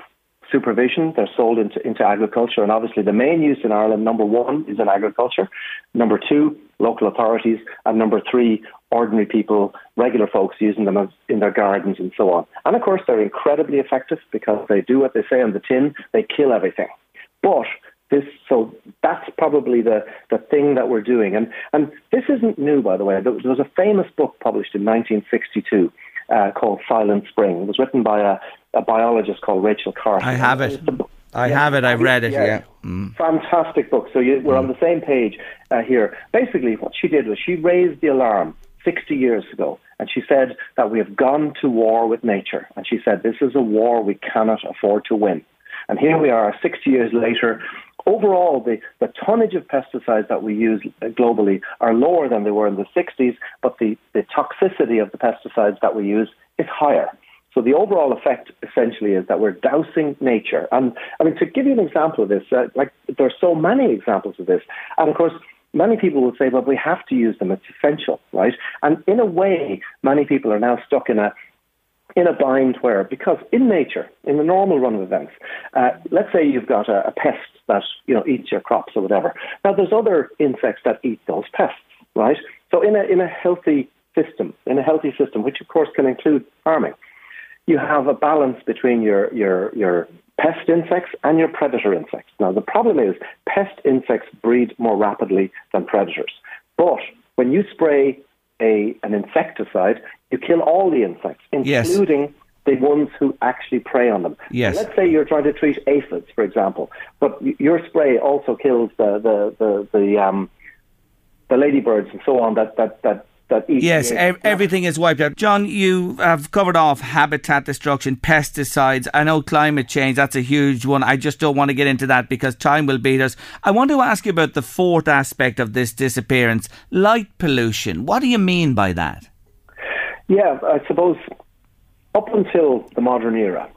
supervision. They're sold into, into agriculture. And obviously, the main use in Ireland, number one, is in agriculture. Number two, local authorities. And number three, ordinary people, regular folks using them in their gardens and so on. And of course, they're incredibly effective because they do what they say on the tin they kill everything. But this, so that's probably the, the thing that we're doing. And, and this isn't new, by the way. There was a famous book published in 1962 uh, called Silent Spring. It was written by a, a biologist called Rachel Carson. I have it. I yeah. have it. I've read it. Yeah, yeah. Mm. fantastic book. So you, we're mm. on the same page uh, here. Basically, what she did was she raised the alarm 60 years ago, and she said that we have gone to war with nature, and she said this is a war we cannot afford to win. And here we are, 60 years later. Overall, the, the tonnage of pesticides that we use globally are lower than they were in the 60s, but the, the toxicity of the pesticides that we use is higher. So the overall effect essentially is that we're dousing nature. And I mean, to give you an example of this, uh, like there are so many examples of this. And of course, many people will say, well, we have to use them. It's essential, right? And in a way, many people are now stuck in a in a bind where, because in nature, in the normal run of events, uh, let's say you've got a, a pest that you know eats your crops or whatever. Now, there's other insects that eat those pests, right? So in a in a healthy system, in a healthy system, which of course can include farming, you have a balance between your, your, your pest insects and your predator insects. Now, the problem is pest insects breed more rapidly than predators. But when you spray a, an insecticide, you kill all the insects, including yes. the ones who actually prey on them. Yes. let's say you're trying to treat aphids, for example, but your spray also kills the, the, the, the, um, the ladybirds and so on that, that, that that yes, ev- everything is wiped out. John, you have covered off habitat destruction, pesticides. I know climate change, that's a huge one. I just don't want to get into that because time will beat us. I want to ask you about the fourth aspect of this disappearance light pollution. What do you mean by that? Yeah, I suppose up until the modern era,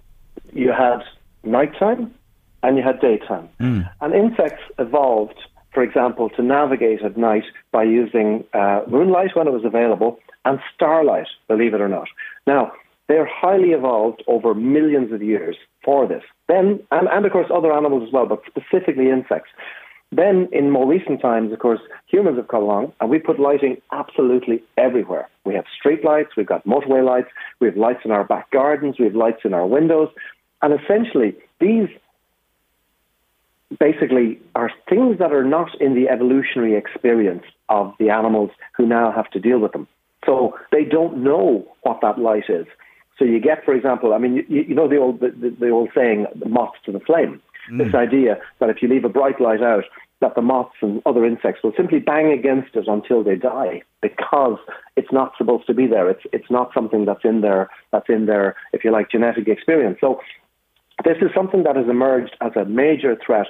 you had nighttime and you had daytime. Mm. And insects evolved for example, to navigate at night by using uh, moonlight when it was available and starlight, believe it or not. Now, they're highly evolved over millions of years for this. Then, and, and of course, other animals as well, but specifically insects. Then, in more recent times, of course, humans have come along and we put lighting absolutely everywhere. We have street lights, we've got motorway lights, we have lights in our back gardens, we have lights in our windows. And essentially, these basically are things that are not in the evolutionary experience of the animals who now have to deal with them. So they don't know what that light is. So you get, for example, I mean, you, you know the old the, the, old saying, "the moth to the flame." Mm. This idea that if you leave a bright light out, that the moths and other insects will simply bang against it until they die because it's not supposed to be there. It's it's not something that's in there that's in their, if you like, genetic experience. So this is something that has emerged as a major threat.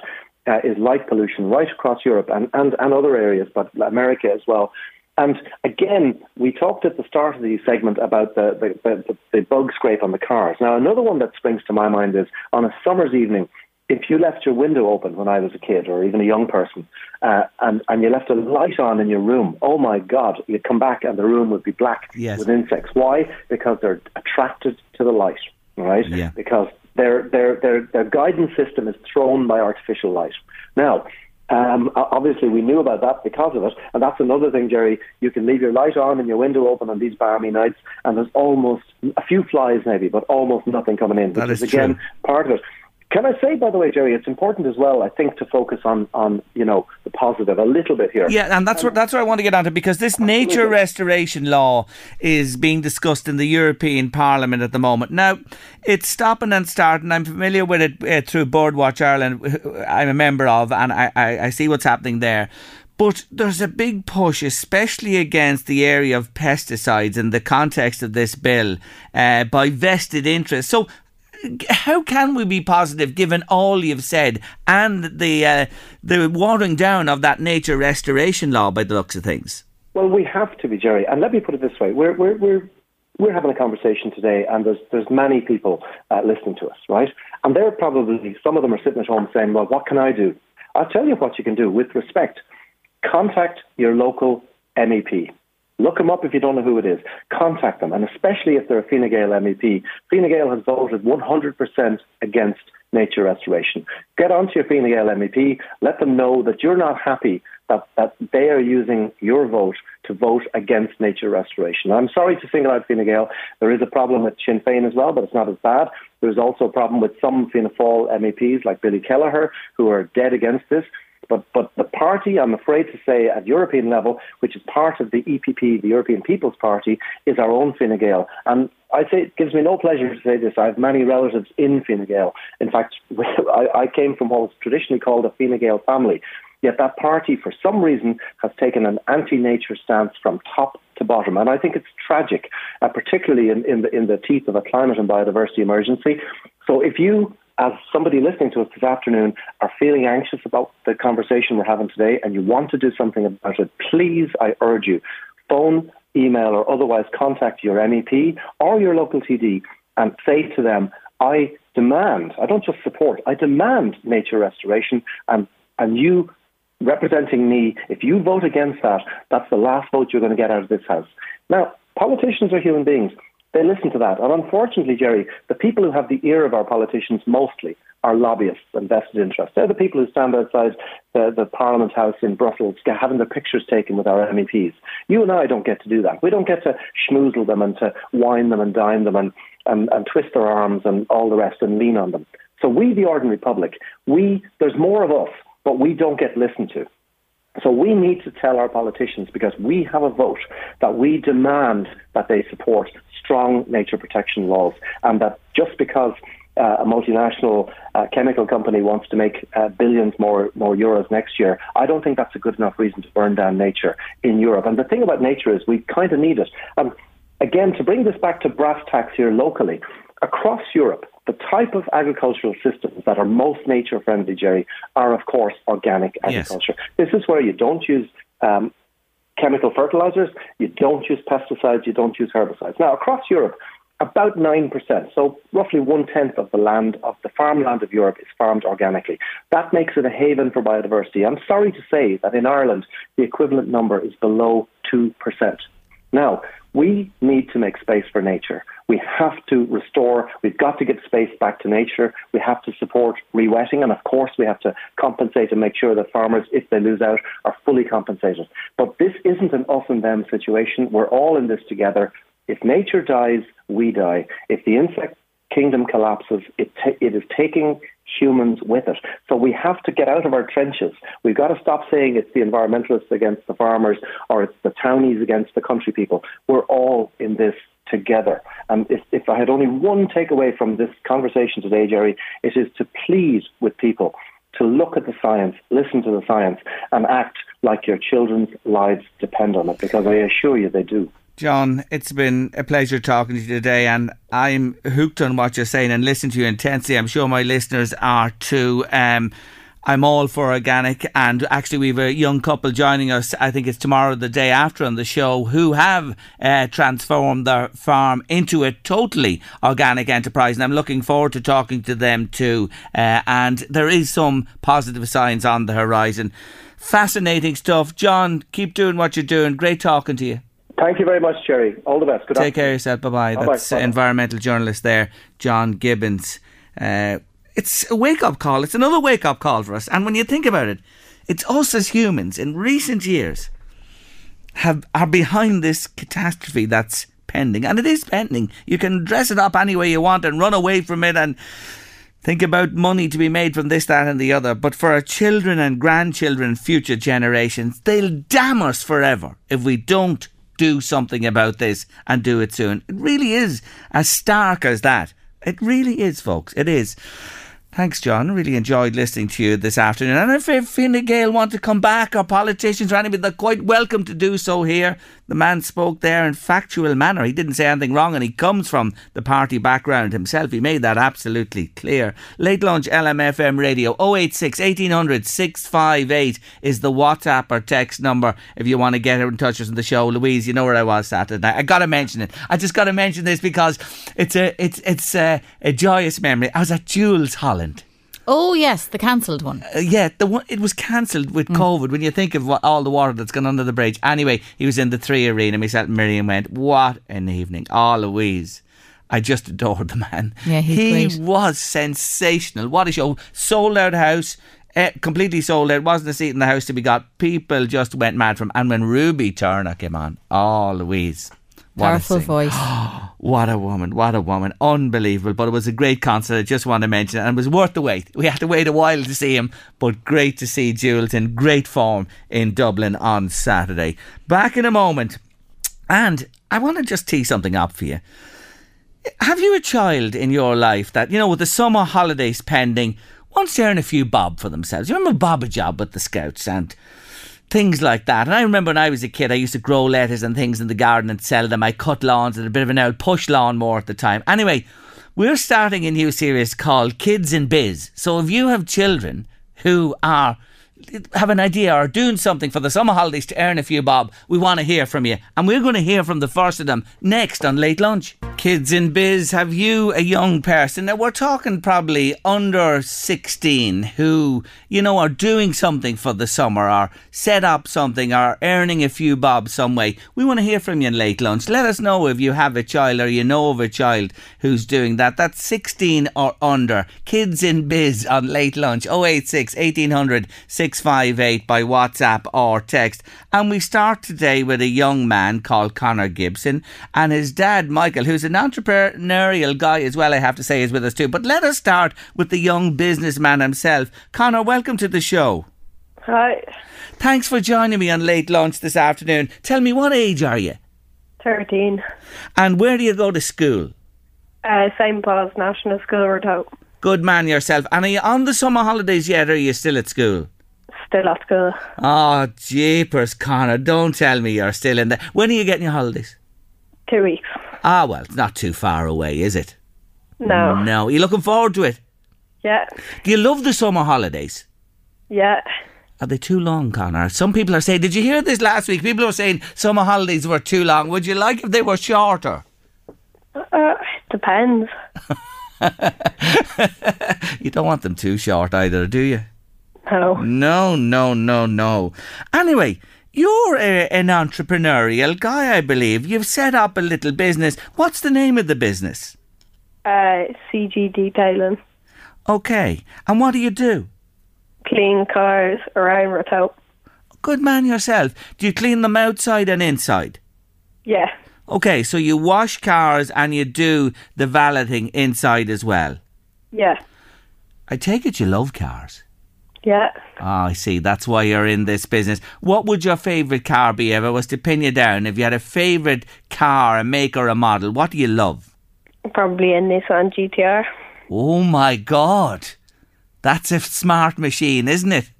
Uh, is light pollution right across Europe and, and, and other areas, but America as well. And again, we talked at the start of the segment about the, the, the, the, bug scrape on the cars. Now, another one that springs to my mind is on a summer's evening, if you left your window open when I was a kid or even a young person, uh, and, and you left a light on in your room, oh my God, you'd come back and the room would be black yes. with insects. Why? Because they're attracted to the light, right? Yeah. Because their, their, their, their guidance system is thrown by artificial light. Now, um, obviously, we knew about that because of it, and that's another thing, Jerry. You can leave your light on and your window open on these balmy nights, and there's almost a few flies, maybe, but almost nothing coming in. That is, is again true. part of it. Can I say, by the way, Jerry, it's important as well. I think to focus on, on you know positive a little bit here. Yeah, and that's um, what that's what I want to get onto because this absolutely. nature restoration law is being discussed in the European Parliament at the moment. Now, it's stopping and starting. I'm familiar with it uh, through Birdwatch Ireland. I'm a member of, and I, I, I see what's happening there. But there's a big push, especially against the area of pesticides in the context of this bill, uh, by vested interests. So how can we be positive given all you've said and the uh, the watering down of that nature restoration law by the looks of things? Well, we have to be, Jerry. And let me put it this way: we're we're we're we're having a conversation today, and there's there's many people uh, listening to us, right? And they're probably some of them are sitting at home saying, "Well, what can I do?" I'll tell you what you can do. With respect, contact your local MEP. Look them up if you don't know who it is. Contact them, and especially if they're a Fine Gael MEP. Fine Gael has voted 100% against nature restoration. Get onto your Fine Gael MEP, let them know that you're not happy that, that they are using your vote to vote against nature restoration. I'm sorry to single out Fine Gael. There is a problem with Sinn Féin as well, but it's not as bad. There's also a problem with some Fianna Fáil MEPs like Billy Kelleher who are dead against this. But, but the party, I'm afraid to say, at European level, which is part of the EPP, the European People's Party, is our own Fine Gael. And I say it gives me no pleasure to say this. I have many relatives in Fine Gael. In fact, I, I came from what was traditionally called a Fine Gael family. Yet that party, for some reason, has taken an anti-nature stance from top to bottom, and I think it's tragic, uh, particularly in, in, the, in the teeth of a climate and biodiversity emergency. So if you as somebody listening to us this afternoon are feeling anxious about the conversation we're having today and you want to do something about it, please, I urge you, phone, email, or otherwise contact your MEP or your local TD and say to them, I demand, I don't just support, I demand nature restoration and, and you representing me, if you vote against that, that's the last vote you're going to get out of this House. Now, politicians are human beings they listen to that. And unfortunately, Jerry, the people who have the ear of our politicians mostly are lobbyists and vested interests. They're the people who stand outside the, the Parliament House in Brussels having their pictures taken with our MEPs. You and I don't get to do that. We don't get to schmoozle them and to wine them and dine them and, and, and twist their arms and all the rest and lean on them. So we, the ordinary public, we there's more of us, but we don't get listened to. So we need to tell our politicians because we have a vote that we demand that they support strong nature protection laws, and that just because uh, a multinational uh, chemical company wants to make uh, billions more more euros next year. I don't think that's a good enough reason to burn down nature in Europe. And the thing about nature is we kind of need it. Um, again, to bring this back to brass tacks here locally, across Europe, the type of agricultural systems that are most nature friendly, Jerry, are of course organic agriculture. Yes. This is where you don't use um, chemical fertilizers, you don't use pesticides, you don't use herbicides. Now, across Europe, about 9%, so roughly one tenth of the land, of the farmland of Europe is farmed organically. That makes it a haven for biodiversity. I'm sorry to say that in Ireland, the equivalent number is below 2%. Now, we need to make space for nature. We have to restore, we've got to get space back to nature. We have to support rewetting, and of course, we have to compensate and make sure that farmers, if they lose out, are fully compensated. But this isn't an us and them situation. We're all in this together. If nature dies, we die. If the insect kingdom collapses, it, it is taking humans with it. So we have to get out of our trenches. We've got to stop saying it's the environmentalists against the farmers or it's the townies against the country people. We're all in this together. And if, if I had only one takeaway from this conversation today, Jerry, it is to plead with people to look at the science, listen to the science, and act like your children's lives depend on it, because I assure you they do. John, it's been a pleasure talking to you today, and I'm hooked on what you're saying and listening to you intensely. I'm sure my listeners are too. Um, I'm all for organic, and actually, we have a young couple joining us. I think it's tomorrow, the day after, on the show, who have uh, transformed their farm into a totally organic enterprise, and I'm looking forward to talking to them too. Uh, and there is some positive signs on the horizon. Fascinating stuff, John. Keep doing what you're doing. Great talking to you. Thank you very much, Jerry. All the best. Good Take afternoon. care of yourself. Bye bye. That's bye environmental journalist there, John Gibbons. Uh, it's a wake up call. It's another wake up call for us. And when you think about it, it's us as humans in recent years have are behind this catastrophe that's pending, and it is pending. You can dress it up any way you want and run away from it and think about money to be made from this, that, and the other. But for our children and grandchildren, future generations, they'll damn us forever if we don't do something about this and do it soon. It really is as stark as that. It really is, folks. It is. Thanks, John. Really enjoyed listening to you this afternoon. And if, Fine Gael want to come back, or politicians or anybody, they're quite welcome to do so here. The man spoke there in factual manner. He didn't say anything wrong, and he comes from the party background himself. He made that absolutely clear. Late lunch LMFM radio 086 1800 658 is the WhatsApp or text number if you want to get in touch with the show. Louise, you know where I was Saturday night. I got to mention it. I just got to mention this because it's a it's it's a, a joyous memory. I was at Jools Holland. Oh yes, the cancelled one. Uh, yeah, the one it was cancelled with mm. COVID. When you think of what, all the water that's gone under the bridge. Anyway, he was in the three arena. Myself and Miriam went. What an evening! Oh, Louise. I just adored the man. Yeah, he great. was sensational. What a show! Sold out house, eh, completely sold out. Wasn't a seat in the house to be got. People just went mad from. And when Ruby Turner came on, oh Louise, Powerful voice. what a woman. What a woman. Unbelievable. But it was a great concert. I just want to mention it. And it was worth the wait. We had to wait a while to see him, but great to see Jools in great form in Dublin on Saturday. Back in a moment. And I want to just tee something up for you. Have you a child in your life that, you know, with the summer holidays pending, wants to earn a few bob for themselves? You remember Bob a Job with the Scouts and things like that. And I remember when I was a kid, I used to grow lettuce and things in the garden and sell them. I cut lawns and a bit of an old push lawn more at the time. Anyway, we're starting a new series called Kids in Biz. So if you have children who are have an idea or doing something for the summer holidays to earn a few bob, we want to hear from you. And we're going to hear from the first of them next on Late Lunch. Kids in Biz, have you a young person? Now, we're talking probably under 16 who, you know, are doing something for the summer or set up something or earning a few bob some way. We want to hear from you in Late Lunch. Let us know if you have a child or you know of a child who's doing that. That's 16 or under. Kids in Biz on Late Lunch 086 1800 658 by WhatsApp or text. And we start today with a young man called Conor Gibson and his dad, Michael, who's an entrepreneurial guy as well, I have to say, is with us too. But let us start with the young businessman himself. Conor, welcome to the show. Hi. Thanks for joining me on Late Lunch this afternoon. Tell me, what age are you? 13. And where do you go to school? Uh, St. Paul's National School, Ratoath. Good man yourself. And are you on the summer holidays yet, or are you still at school? Still at school. Oh, jeepers, Conor, don't tell me you're still in there. When are you getting your holidays? Two weeks. Ah, well, it's not too far away, is it? No. No. Are you looking forward to it? Yeah. Do you love the summer holidays? Yeah. Are they too long, Conor? Some people are saying, did you hear this last week? People were saying summer holidays were too long. Would you like if they were shorter? Uh, depends. you don't want them too short either, do you? No. No, no, no, no. Anyway, you're a, an entrepreneurial guy, I believe. You've set up a little business. What's the name of the business? Uh, CG Detailing. Okay. And what do you do? Clean cars around Ratoath. Good man yourself. Do you clean them outside and inside? Yeah. Okay, so you wash cars and you do the valeting inside as well? Yeah. I take it you love cars. Yeah. Ah, I see. That's why you're in this business. What would your favourite car be if I was to pin you down? If you had a favourite car, a make or a model, what do you love? Probably a Nissan GTR. Oh my God. That's a smart machine, isn't it?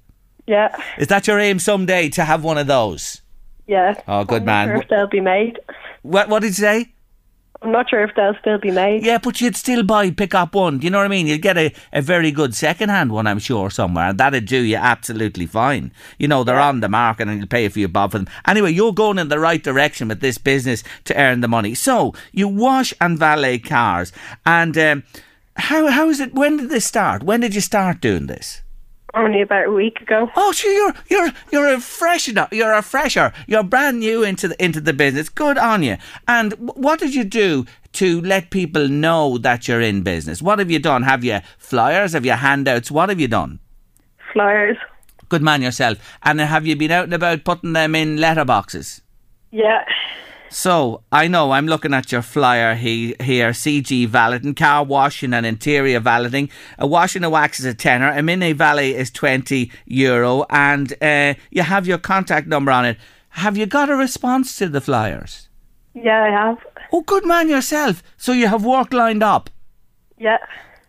Yeah. Is that your aim someday to have one of those? Yeah. Oh, good I'm man. Sure if they'll be made. What, what did you say? I'm not sure if they'll still be made. Yeah, but you'd still buy, pick up one. Do you know what I mean? You'd get a, a very good second-hand one, I'm sure, somewhere. And that'd do you absolutely fine. You know, they're on the market and you'll pay a few bob for them. Anyway, you're going in the right direction with this business to earn the money. So, you wash and valet cars. And um, how how is it, when did this start? When did you start doing this? Only about a week ago. Oh, sure, you're you're you're a freshener. You're a fresher. You're brand new into the into the business. Good on you. And what did you do to let people know that you're in business? What have you done? Have you flyers? Have you handouts? What have you done? Flyers. Good man yourself. And have you been out and about putting them in letterboxes? Yeah. So I know I'm looking at your flyer he, here. CG valeting, car washing and interior valeting. A wash and a wax is a tenner. A mini valet is twenty euro, and uh, you have your contact number on it. Have you got a response to the flyers? Yeah, I have. Oh, good man yourself. So you have work lined up. Yeah.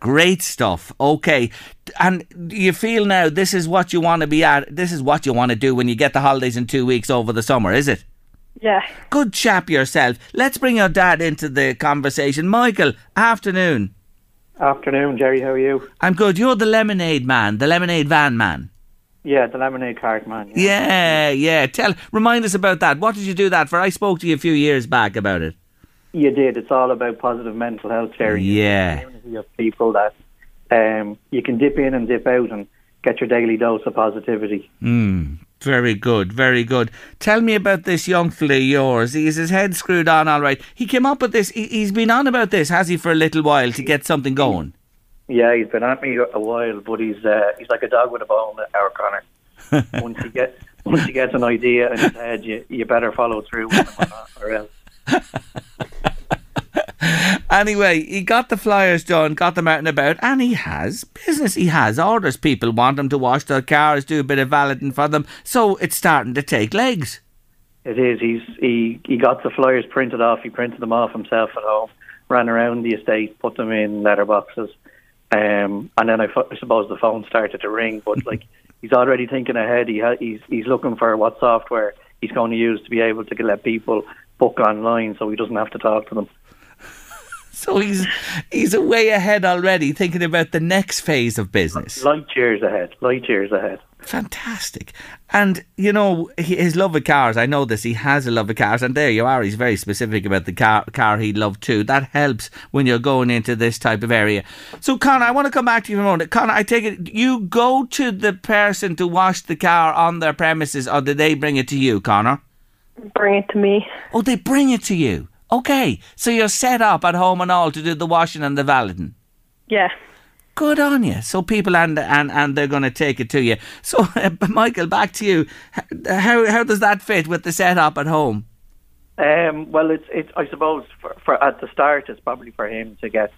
Great stuff. Okay. And you feel now this is what you want to be at? This is what you want to do when you get the holidays in two weeks over the summer, is it? Yeah. Good chap yourself. Let's bring your dad into the conversation. Michael, afternoon. Afternoon, Jerry. How are you? I'm good. You're the lemonade man, the lemonade van man. Yeah, the lemonade cart man. Yeah, yeah. Tell, remind us about that. What did you do that for? I spoke to you a few years back about it. You did. It's all about positive mental health, Jerry. Yeah. It's a community of people that um, you can dip in and dip out and get your daily dose of positivity. Mm, very good, very good. Tell me about this young fella of yours. He's his head screwed on all right? He came up with this. He, he's been on about this, has he, for a little while to get something going? Yeah, he's been at me a while, but he's uh, he's like a dog with a bone, our Conor. once you get once you get an idea in his head, you you better follow through with him or, not, or else. Anyway, he got the flyers done, got them out and about, and he has business. He has orders. People want him to wash their cars, do a bit of valeting for them. So it's starting to take legs. It is. He's he he got the flyers printed off. He printed them off himself at home. Ran around the estate, put them in letterboxes, um, and then I, suppose the phone started to ring. But like he's already thinking ahead. He ha- he's he's looking for what software he's going to use to be able to let people book online, so he doesn't have to talk to them. So he's he's way ahead already, thinking about the next phase of business. Light years ahead. Light years ahead. Fantastic. And, you know, his love of cars, I know this, he has a love of cars, and there you are, he's very specific about the car, car he loved too. That helps when you're going into this type of area. So, Conor, I want to come back to you for a moment. Conor, I take it, you go to the person to wash the car on their premises, or do they bring it to you, Conor? Bring it to me. Oh, they bring it to you. Okay, so you're set up at home and all to do the washing and the valeting. Yeah. Good on you. So people and and and they're going to take it to you. So, uh, Michael, back to you. How how does that fit with the setup at home? Um, well, it's it's. I suppose for, for at the start, it's probably for him to get,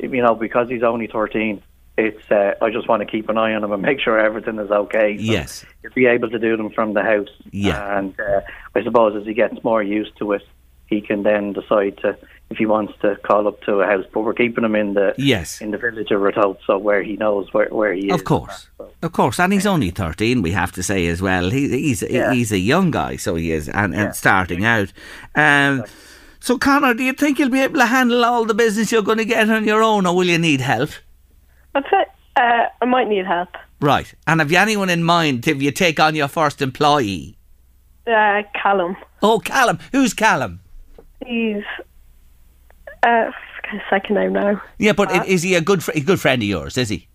you know, because he's only thirteen. It's. Uh, I just want to keep an eye on him and make sure everything is okay. So Yes. he'll be able to do them from the house. Yeah. And uh, I suppose as he gets more used to it, he can then decide to if he wants to call up to a house. But we're keeping him in the Yes. in the village of Ratoath, so where he knows where where he is. Of course, of course, and he's only thirteen. We have to say as well. He, he's Yeah. he's a young guy, so he is, and, and starting out. Um, so, Conor, do you think you'll be able to handle all the business you're going to get on your own, or will you need help? I'd say uh, I might need help. Right, and have you anyone in mind if you take on your first employee? Uh, Callum. Oh, Callum. Who's Callum? He's uh, second name now. Yeah, but i is he a good fr- a good friend of yours? Is he?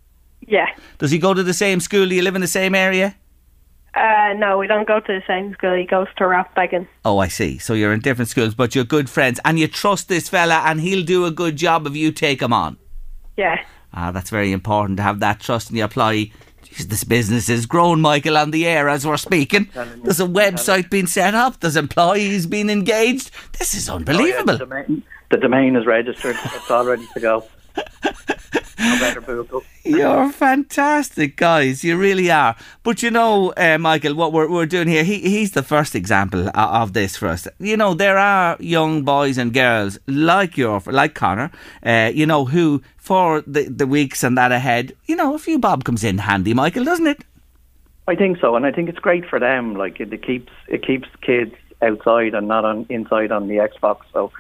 Yeah. Does he go to the same school? Do you live in the same area? Uh, no, we don't go to the same school. He goes to Rathbeggan. Oh, I see. So you're in different schools, but you're good friends, and you trust this fella, and he'll do a good job if you take him on. Yeah. Ah, that's very important to have that trust in the employee. This business is grown, Michael, on the air as we're speaking. There's a website being set up. There's employees being engaged. This is Oh, yeah, unbelievable. the, domain, the domain is registered. It's all ready to go. You're fantastic, guys. You really are. But you know, uh, Michael, what we're, we're doing here, he, he's the first example o- of this for us. You know, there are young boys and girls like your, like Conor, uh, you know, who for the, the weeks and that ahead, you know, a few bob comes in handy, Michael, doesn't it? I think so, and I think it's great for them. Like it, it keeps it keeps kids outside and not on inside on the Xbox. So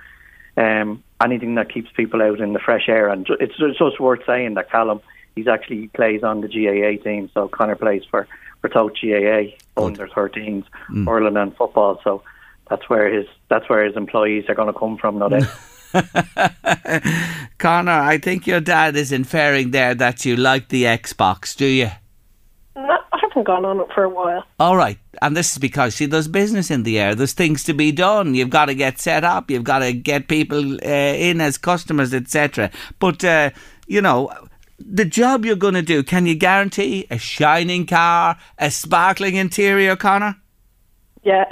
um, anything that keeps people out in the fresh air, and ju- it's just worth saying that Callum he's actually plays on the GAA team. So Conor plays for for Tote GAA under 13s mm. hurling and football. So that's where his that's where his employees are going to come from. No doubt. Conor, I think your dad is inferring there that you like the Xbox, do you? No, I haven't gone on it for a while. All right. And this is because, see, there's business in the air. There's things to be done. You've got to get set up. You've got to get people uh, in as customers, etc. But, uh, you know, the job you're going to do, can you guarantee a shining car, a sparkling interior, Conor? Yeah.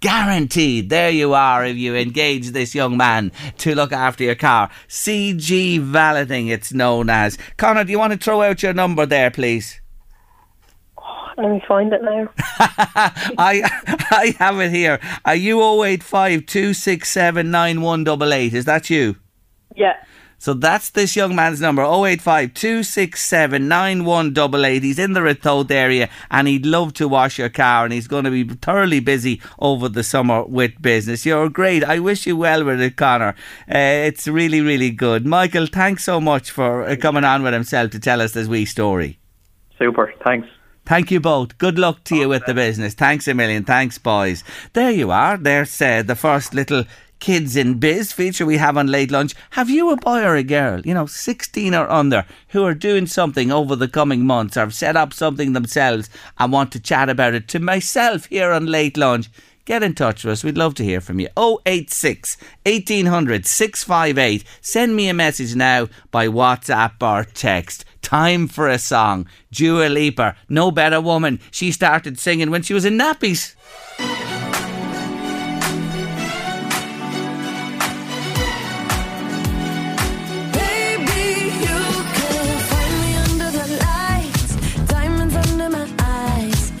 Guaranteed. There you are if you engage this young man to look after your car. CG Valeting, it's known as. Conor, do you want to throw out your number there, please? Let me find it now. I I have it here. Are you 085 267 9188? Is that you? Yeah. So that's this young man's number 085 267 9188. He's in the Ratoath area and he'd love to wash your car and he's going to be thoroughly busy over the summer with business. You're great. I wish you well with it, Conor. Uh, it's really, really good. Michael, thanks so much for uh, coming on with himself to tell us this wee story. Super. Thanks. Thank you both. Good luck to you with the business. Thanks a million. Thanks, boys. There you are. There's uh, the first little Kids in Biz feature we have on Late Lunch. Have you a boy or a girl, you know, 16 or under, who are doing something over the coming months or have set up something themselves and want to chat about it to myself here on Late Lunch? Get in touch with us. We'd love to hear from you. 086 1800 658. Send me a message now by WhatsApp or text. Time for a song. Dua Lipa, no better woman. She started singing when she was in nappies.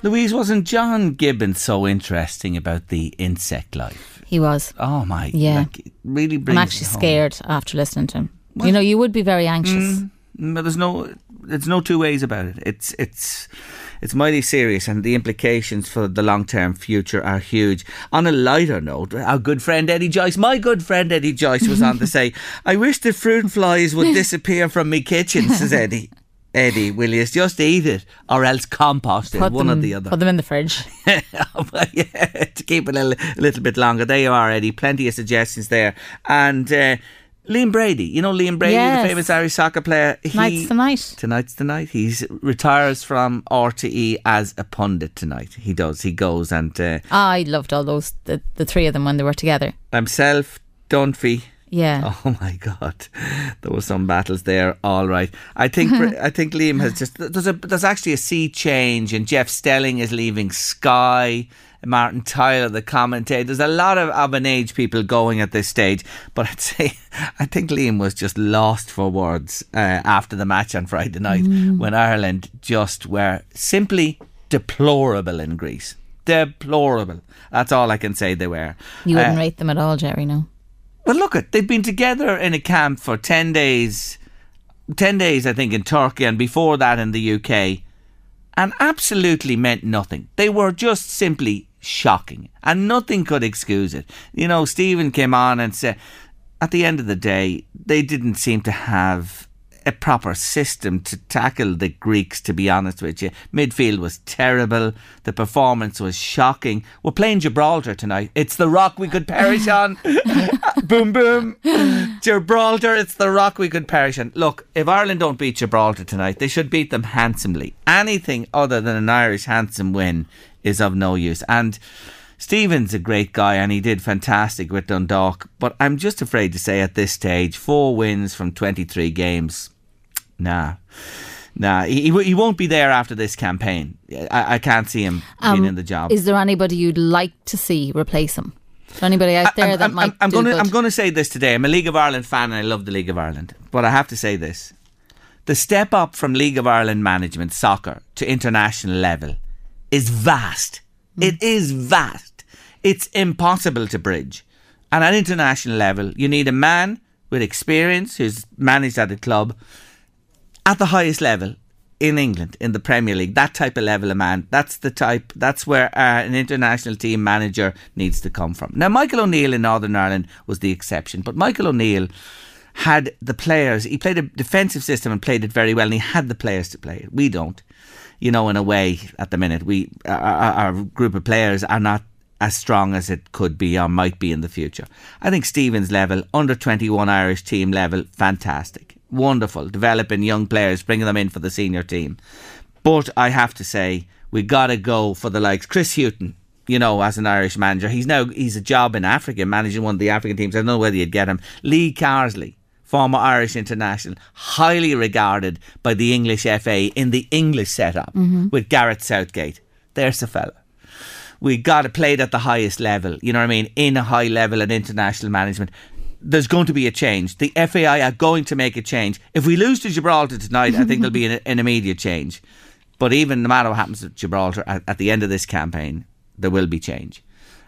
Louise, wasn't John Gibbons so interesting about the insect life? He was. Oh my! Yeah. like, really. I'm actually scared after listening to him. you know, you would be very anxious. Mm, But there's no, there's no two ways about it. It's it's it's mighty serious, and the implications for the long term future are huge. On a lighter note, our good friend Eddie Joyce, my good friend Eddie Joyce, was on to say, "I wish the fruit flies would disappear from me kitchen," says Eddie. Eddie, will you just eat it or else compost it? Put one them, or the other. Put them in the fridge. Yeah, to keep it a, a little bit longer. There you are, Eddie. Plenty of suggestions there. And uh, Liam Brady, you know Liam Brady, Yes. the famous Irish soccer player. He, Tonight's the night. Tonight's the night. He retires from RTE as a pundit tonight. He does. He goes and uh, I loved all those, the, the three of them when they were together. himself, Dunphy. Yeah. Oh my God, there were some battles there. All right, I think I think Liam has just there's a there's actually a sea change, and Jeff Stelling is leaving Sky. Martin Tyler, the commentator. There's a lot of, of an age people going at this stage, but I'd say I think Liam was just lost for words uh, after the match on Friday night when Ireland just were simply deplorable in Greece. Deplorable. That's all I can say they were. You wouldn't Uh, rate them at all, Jerry, no. Well, look at they've been together in a camp for ten days, ten days I think in Turkey, and before that in the UK, and absolutely meant nothing. They were just simply shocking, and nothing could excuse it. You know, Stephen came on and said, at the end of the day, they didn't seem to have a proper system to tackle the Greeks, to be honest with you. Midfield was terrible. The performance was shocking. We're playing Gibraltar tonight. It's the rock we could perish on. boom, boom. Gibraltar, it's the rock we could perish on. Look, if Ireland don't beat Gibraltar tonight, they should beat them handsomely. Anything other than an Irish handsome win is of no use. And Stephen's a great guy and he did fantastic with Dundalk. But I'm just afraid to say at this stage, four wins from 23 games. Nah. Nah, he, he won't be there after this campaign. I, I can't see him being in the job. Um, Is there anybody you'd like to see replace him? Anybody out there I'm, that I'm, might I'm gonna? I'm gonna say this today. I'm a League of Ireland fan and I love the League of Ireland. But I have to say this. The step up from League of Ireland management soccer to international level is vast. It is vast. It's impossible to bridge. And at international level, you need a man with experience who's managed at a club at the highest level in England in the Premier League. That type of level of man. That's the type. That's where uh, an international team manager needs to come from. Now, Michael O'Neill in Northern Ireland was the exception, but Michael O'Neill had the players. He played a defensive system and played it very well, and he had the players to play it. We don't. You know, in a way, at the minute, we our, our group of players are not as strong as it could be or might be in the future. I think Stevens level, under 21 Irish team level, fantastic. Wonderful. Developing young players, bringing them in for the senior team. But I have to say, we got to go for the likes. Chris Hughton, you know, as an Irish manager, he's now, he's a job in Africa, managing one of the African teams. I don't know whether you'd get him. Lee Carsley, former Irish international, highly regarded by the English FA in the English setup mm-hmm. with Gareth Southgate. There's the fella we got to play it at the highest level. You know what I mean? In a high level and international management. There's going to be a change. The FAI are going to make a change. If we lose to Gibraltar tonight, I think there'll be an, an immediate change. But even no matter what happens at Gibraltar, at, at the end of this campaign, there will be change.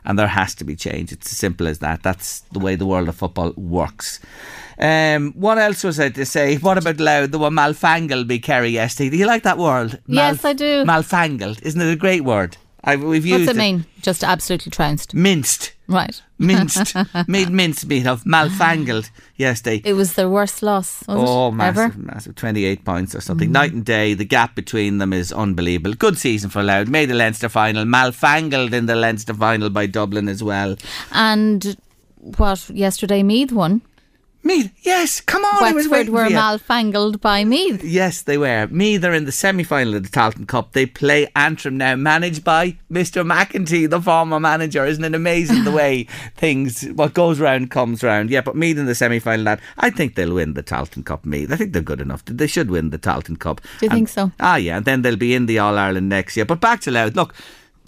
And there has to be change. It's as simple as that. That's the way the world of football works. Um, what else was I to say? What about Louth? The one malfangled be Kerry yesterday. Do you like that word? Yes, I do. Malfangled. Isn't it a great word? I, we've used What's it mean? Just absolutely trounced. Minced. Right. Minced. made mincemeat of. Malfangled yesterday. It was their worst loss, Oh, it? massive, Ever? massive. 28 points or something. Mm. Night and day. The gap between them is unbelievable. Good season for Louth. Made the Leinster final. Malfangled in the Leinster final by Dublin as well. And what, yesterday Meath won? Meath, yes, come on. Wexford were malfangled by Meath. Yes, they were. Me, they're in the semi final of the Tailteann Cup. They play Antrim now, managed by Mr. McEntee, the former manager. Isn't it amazing the way things, what goes round comes round? Yeah, but Meath in the semi final, that I think they'll win the Tailteann Cup. Meath, I think they're good enough. They should win the Tailteann Cup. Do you And- think so? Ah, yeah, and then they'll be in the All Ireland next year. But back to Louth. Look,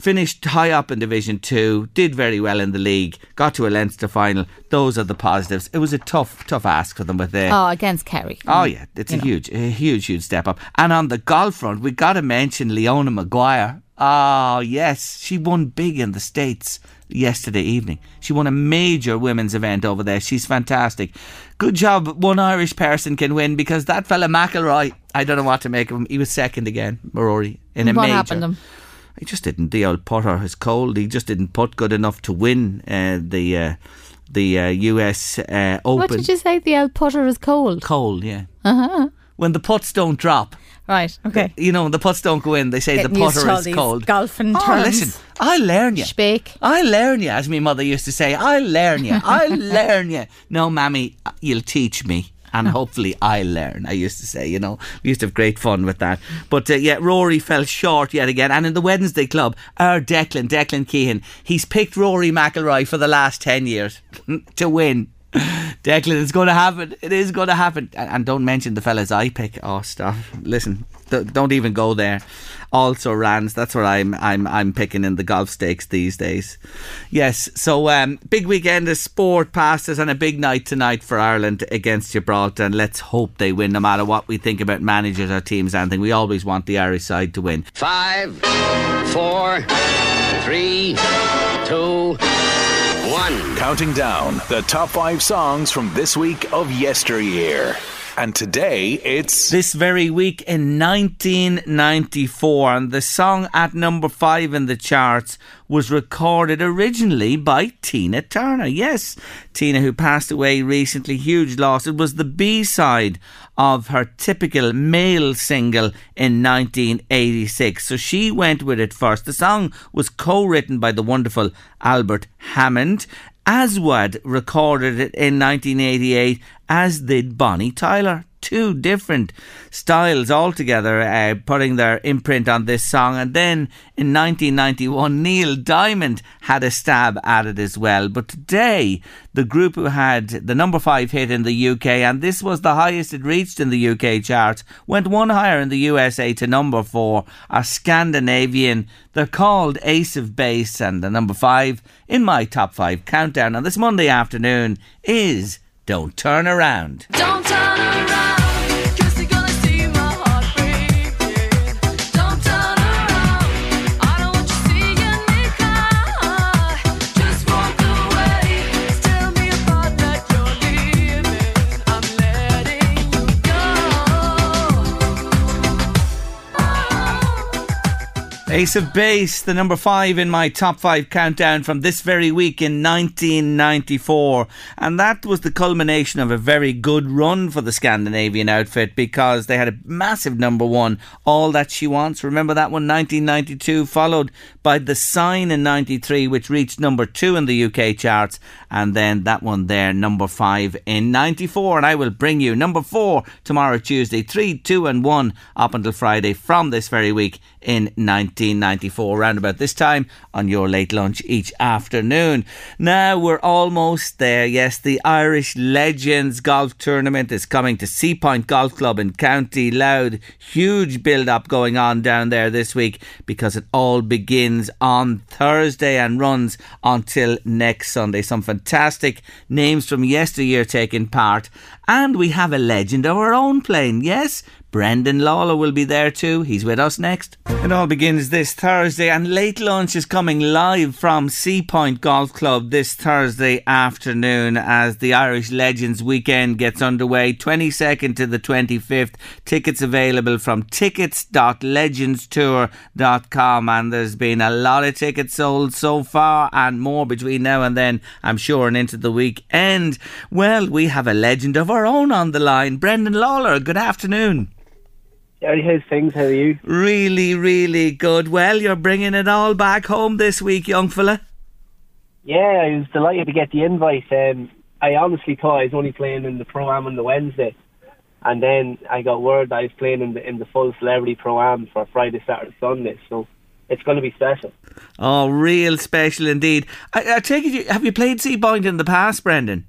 finished high up in Division Two, did very well in the league, got to a Leinster final. Those are the positives. It was a tough, tough ask for them with the. Oh, against Kerry. Oh yeah, it's a huge, a huge, huge step up. And on the golf front, we got to mention Leona Maguire. Oh yes, she won big in the states yesterday evening. She won a major women's event over there. She's fantastic. Good job. One Irish person can win because that fella McIlroy. I don't know what to make of him. He was second again, Rory, in a what major. happened to him? He just didn't. The old putter is cold. He just didn't put good enough to win uh, the uh, the uh, US uh, Open. What did you say? The old Putter is cold. Cold, yeah. Uh-huh. When the putts don't drop, Right. Okay. you know, when the putts don't go in, they say Getting the putter is cold. golfing oh, terms. listen, I learn you. Speak. I learn you, as my mother used to say. I learn you. I learn you. No, mammy, you'll teach me. And hopefully I learn, I used to say, you know. We used to have great fun with that. But uh, yeah, Rory fell short yet again. And in the Wednesday club, our Declan, Declan Keehan, he's picked Rory McIlroy for the last 10 years to win. Declan, it's going to happen. It is going to happen. And, don't mention the fellas I pick. Oh, stop. Listen, don't even go there. Also, Rands. That's what I'm. I'm. I'm picking in the golf stakes these days. Yes. So, um, big weekend of sport passes and a big night tonight for Ireland against Gibraltar. And let's hope they win, no matter what we think about managers or teams. Anything. We always want the Irish side to win. Five, four, three, two, one. Counting down the top five songs from this week of yesteryear. And today it's this very week in 1994, and the song at number five in the charts was recorded originally by Tina Turner. Yes, Tina, who passed away recently, huge loss. It was the B side of her typical male single in 1986. So she went with it first. The song was co written by the wonderful Albert Hammond. Aswad recorded it in 1988, as did Bonnie Tyler. Two different styles altogether, uh, putting their imprint on this song. And then in 1991, Neil Diamond had a stab at it as well. But today, the group who had the number five hit in the UK, and this was the highest it reached in the UK charts, went one higher in the USA to number four, are Scandinavian. They're called Ace of Base, and the number five in my top five countdown on this Monday afternoon is Don't Turn Around. Don't Ace of Base, the number five in my top five countdown from this very week in 1994. And that was the culmination of a very good run for the Scandinavian outfit because they had a massive number one, All That She Wants. Remember that one, 1992, followed by The Sign in 93, which reached number two in the UK charts. And then that one there, number five in 94. And I will bring you number four tomorrow, Tuesday, three, two, and one up until Friday from this very week in 1994, round about this time on your late lunch each afternoon. Now we're almost there. Yes, the Irish Legends Golf Tournament is coming to Seapoint Golf Club in County Louth. Huge build up going on down there this week because it all begins on Thursday and runs until next Sunday. Some fantastic names from yesteryear taking part. And we have a legend of our own playing, yes? Brendan Lawlor will be there too. He's with us next. It all begins this Thursday, and late lunch is coming live from Seapoint Golf Club this Thursday afternoon as the Irish Legends weekend gets underway. 22nd to the 25th. Tickets available from tickets.legendstour.com, and there's been a lot of tickets sold so far, and more between now and then, I'm sure, and into the weekend. Well, we have a legend of our own on the line. Brendan Lawlor, good afternoon. How's things? How are you? Really, really good. Well, you're bringing it all back home this week, young fella. Yeah, I was delighted to get the invite. Um, I honestly thought I was only playing in the pro am on the Wednesday, and then I got word that I was playing in the in the full celebrity pro am for Friday, Saturday, Sunday. So it's going to be special. Oh, real special indeed. I, I take it, you, have you played Seapoint in the past, Brendan?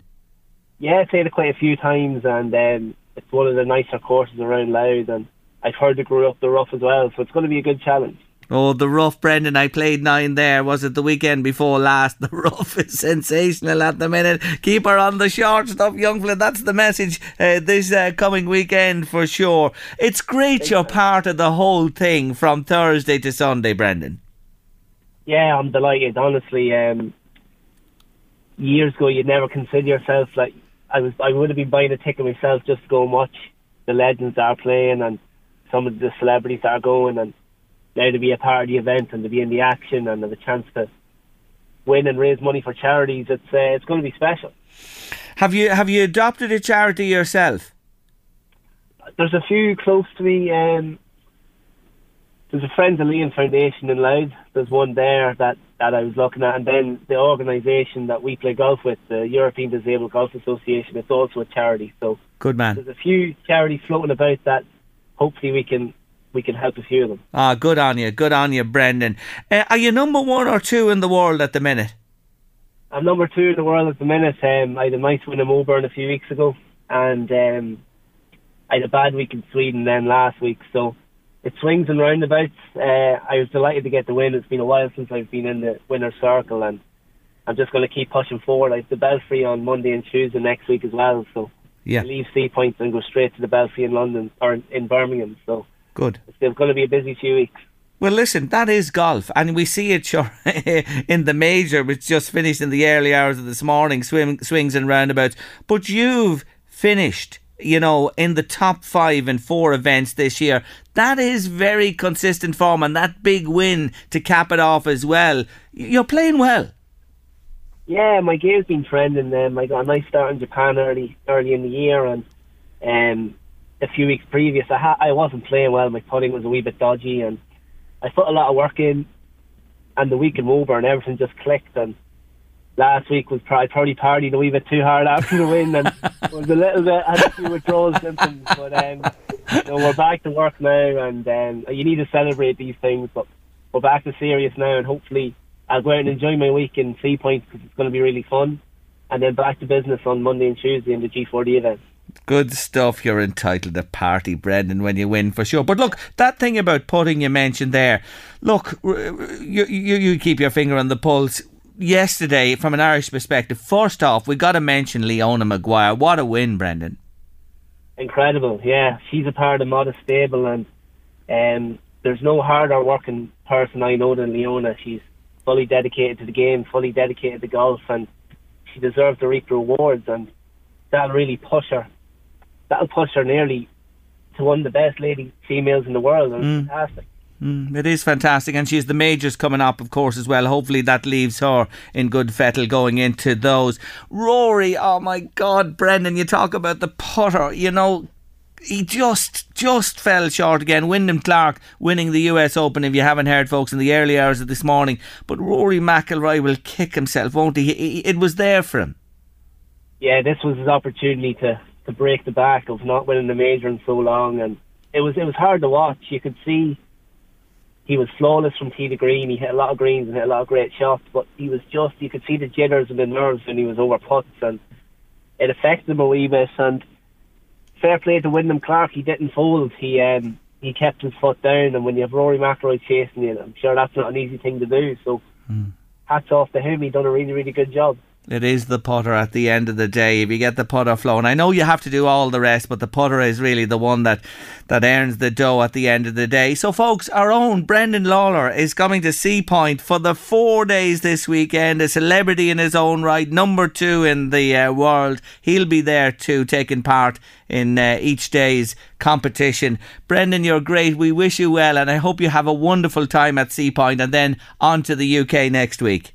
Yeah, I played it quite a few times, and um, it's one of the nicer courses around Louth, and I've heard it grew up the rough as well. So it's going to be a good challenge. Oh, the rough, Brendan. I played nine there. Was it the weekend before last? The rough is sensational at the minute. Keep her on the short stuff, young fella. That's the message uh, this uh, coming weekend for sure. It's great you're part of the whole thing from Thursday to Sunday, Brendan. Yeah, I'm delighted. Honestly, um, years ago, you'd never consider yourself like I was. I would have been buying a ticket myself just to go and watch the legends are playing and some of the celebrities that are going, and now to be a part of the event and to be in the action and have a chance to win and raise money for charities. It's uh, it's going to be special. Have you have you adopted a charity yourself? There's a few close to me. Um, there's a Friends of Leon Foundation in Louth. There's one there that, that I was looking at, and then the organisation that we play golf with, the European Disabled Golf Association, it's also a charity. So Good man. there's a few charities floating about that. Hopefully, we can we can help a few of them. Ah, good on you, good on you, Brendan. Uh, are you number one or two in the world at the minute? I'm number two in the world at the minute. Um, I had a nice win in Melbourne a few weeks ago, and um, I had a bad week in Sweden then last week. So it swings and roundabouts. Uh, I was delighted to get the win. It's been a while since I've been in the winner's circle, and I'm just going to keep pushing forward. I have the Belfry on Monday and Tuesday next week as well. So Yeah. Leave Sea points Point and go straight to the Belfry in London or in- in Birmingham. So Good. it's going to be a busy few weeks. Well, listen, that is golf, and we see it sure in the major, which just finished in the early hours of this morning, swim, swings and roundabouts. But you've finished, you know, in the top five in four events this year. That is very consistent form, and that big win to cap it off as well. You're playing well. Yeah, my game's been trending. Um, I got a nice start in Japan early early in the year, and um, a few weeks previous, I ha- I wasn't playing well. My putting was a wee bit dodgy, and I put a lot of work in. And the week in Woburn, everything just clicked. And last week was probably probably partied a wee bit too hard after the win, and was a little bit had a few withdrawal symptoms. But um, you know, we're back to work now, and um, you need to celebrate these things. But we're back to serious now, and hopefully I'll go out and enjoy my week in Seapoint because it's going to be really fun. And then back to business on Monday and Tuesday in the G4D event. Good stuff. You're entitled to party, Brendan, when you win for sure. But look, that thing about putting you mentioned there. Look, you you, you keep your finger on the pulse. Yesterday, from an Irish perspective, first off, we got to mention Leona Maguire. What a win, Brendan. Incredible, yeah. She's a part of Modest Stable, and um, there's no harder working person I know than Leona. She's fully dedicated to the game, fully dedicated to golf, and she deserves to reap rewards. And that'll really push her. That'll push her nearly to one of the best lady females in the world. And it's fantastic. Mm, it is fantastic, and she's the majors coming up, of course, as well. Hopefully, that leaves her in good fettle going into those. Rory, oh my God, Brendan, you talk about the putter. You know, he just just fell short again. Wyndham Clark winning the US Open. If you haven't heard, folks, in the early hours of this morning, but Rory McIlroy will kick himself, won't he? It was there for him. yeah, this was his opportunity to, to break the back of not winning the major in so long, and it was it was hard to watch. You could see he was flawless from tee to green. He hit a lot of greens and hit a lot of great shots, but he was just you could see the jitters and the nerves when he was over putts, and it affected him a wee bit. And fair play to Wyndham Clark, he didn't fold. He um he kept his foot down, and when you have Rory McIlroy chasing you, I'm sure that's not an easy thing to do. So hats off to him. He done a really really good job. It is the putter at the end of the day. If you get the putter flowing, I know you have to do all the rest, but the putter is really the one that that earns the dough at the end of the day. So, folks, our own Brendan Lawlor is coming to Seapoint for the four days this weekend. A celebrity in his own right, number two in the uh, world. He'll be there too, taking part in uh, each day's competition. Brendan, you're great. We wish you well, and I hope you have a wonderful time at Seapoint, and then on to the UK next week.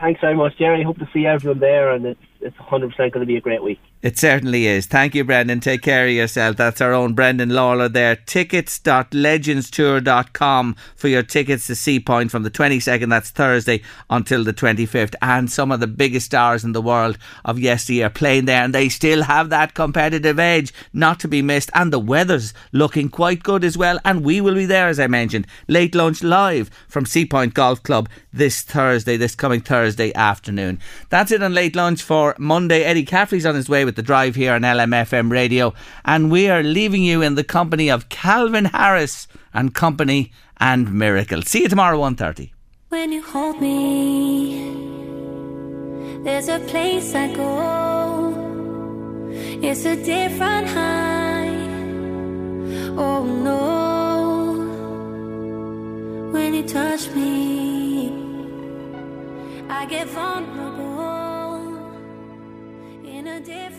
Thanks very much, Jerry. Hope to see everyone there, and it's it's 100% going to be a great week. It certainly is. Thank you, Brendan. Take care of yourself. That's our own Brendan Lawlor there. Tickets.legendstour.com for your tickets to Seapoint from the 22nd, that's Thursday, until the 25th. And some of the biggest stars in the world of yesteryear playing there, and they still have that competitive edge not to be missed. And the weather's looking quite good as well. And we will be there, as I mentioned, late lunch live from Seapoint Golf Club this Thursday, this coming Thursday afternoon. That's it on late lunch for Monday. Eddie Caffrey's on his way with the drive here on LMFM radio, and we are leaving you in the company of Calvin Harris and company and Miracle. See you tomorrow 1.30. When you hold me, there's a place I go. It's a different high. Oh no. When you touch me, I get vulnerable in a different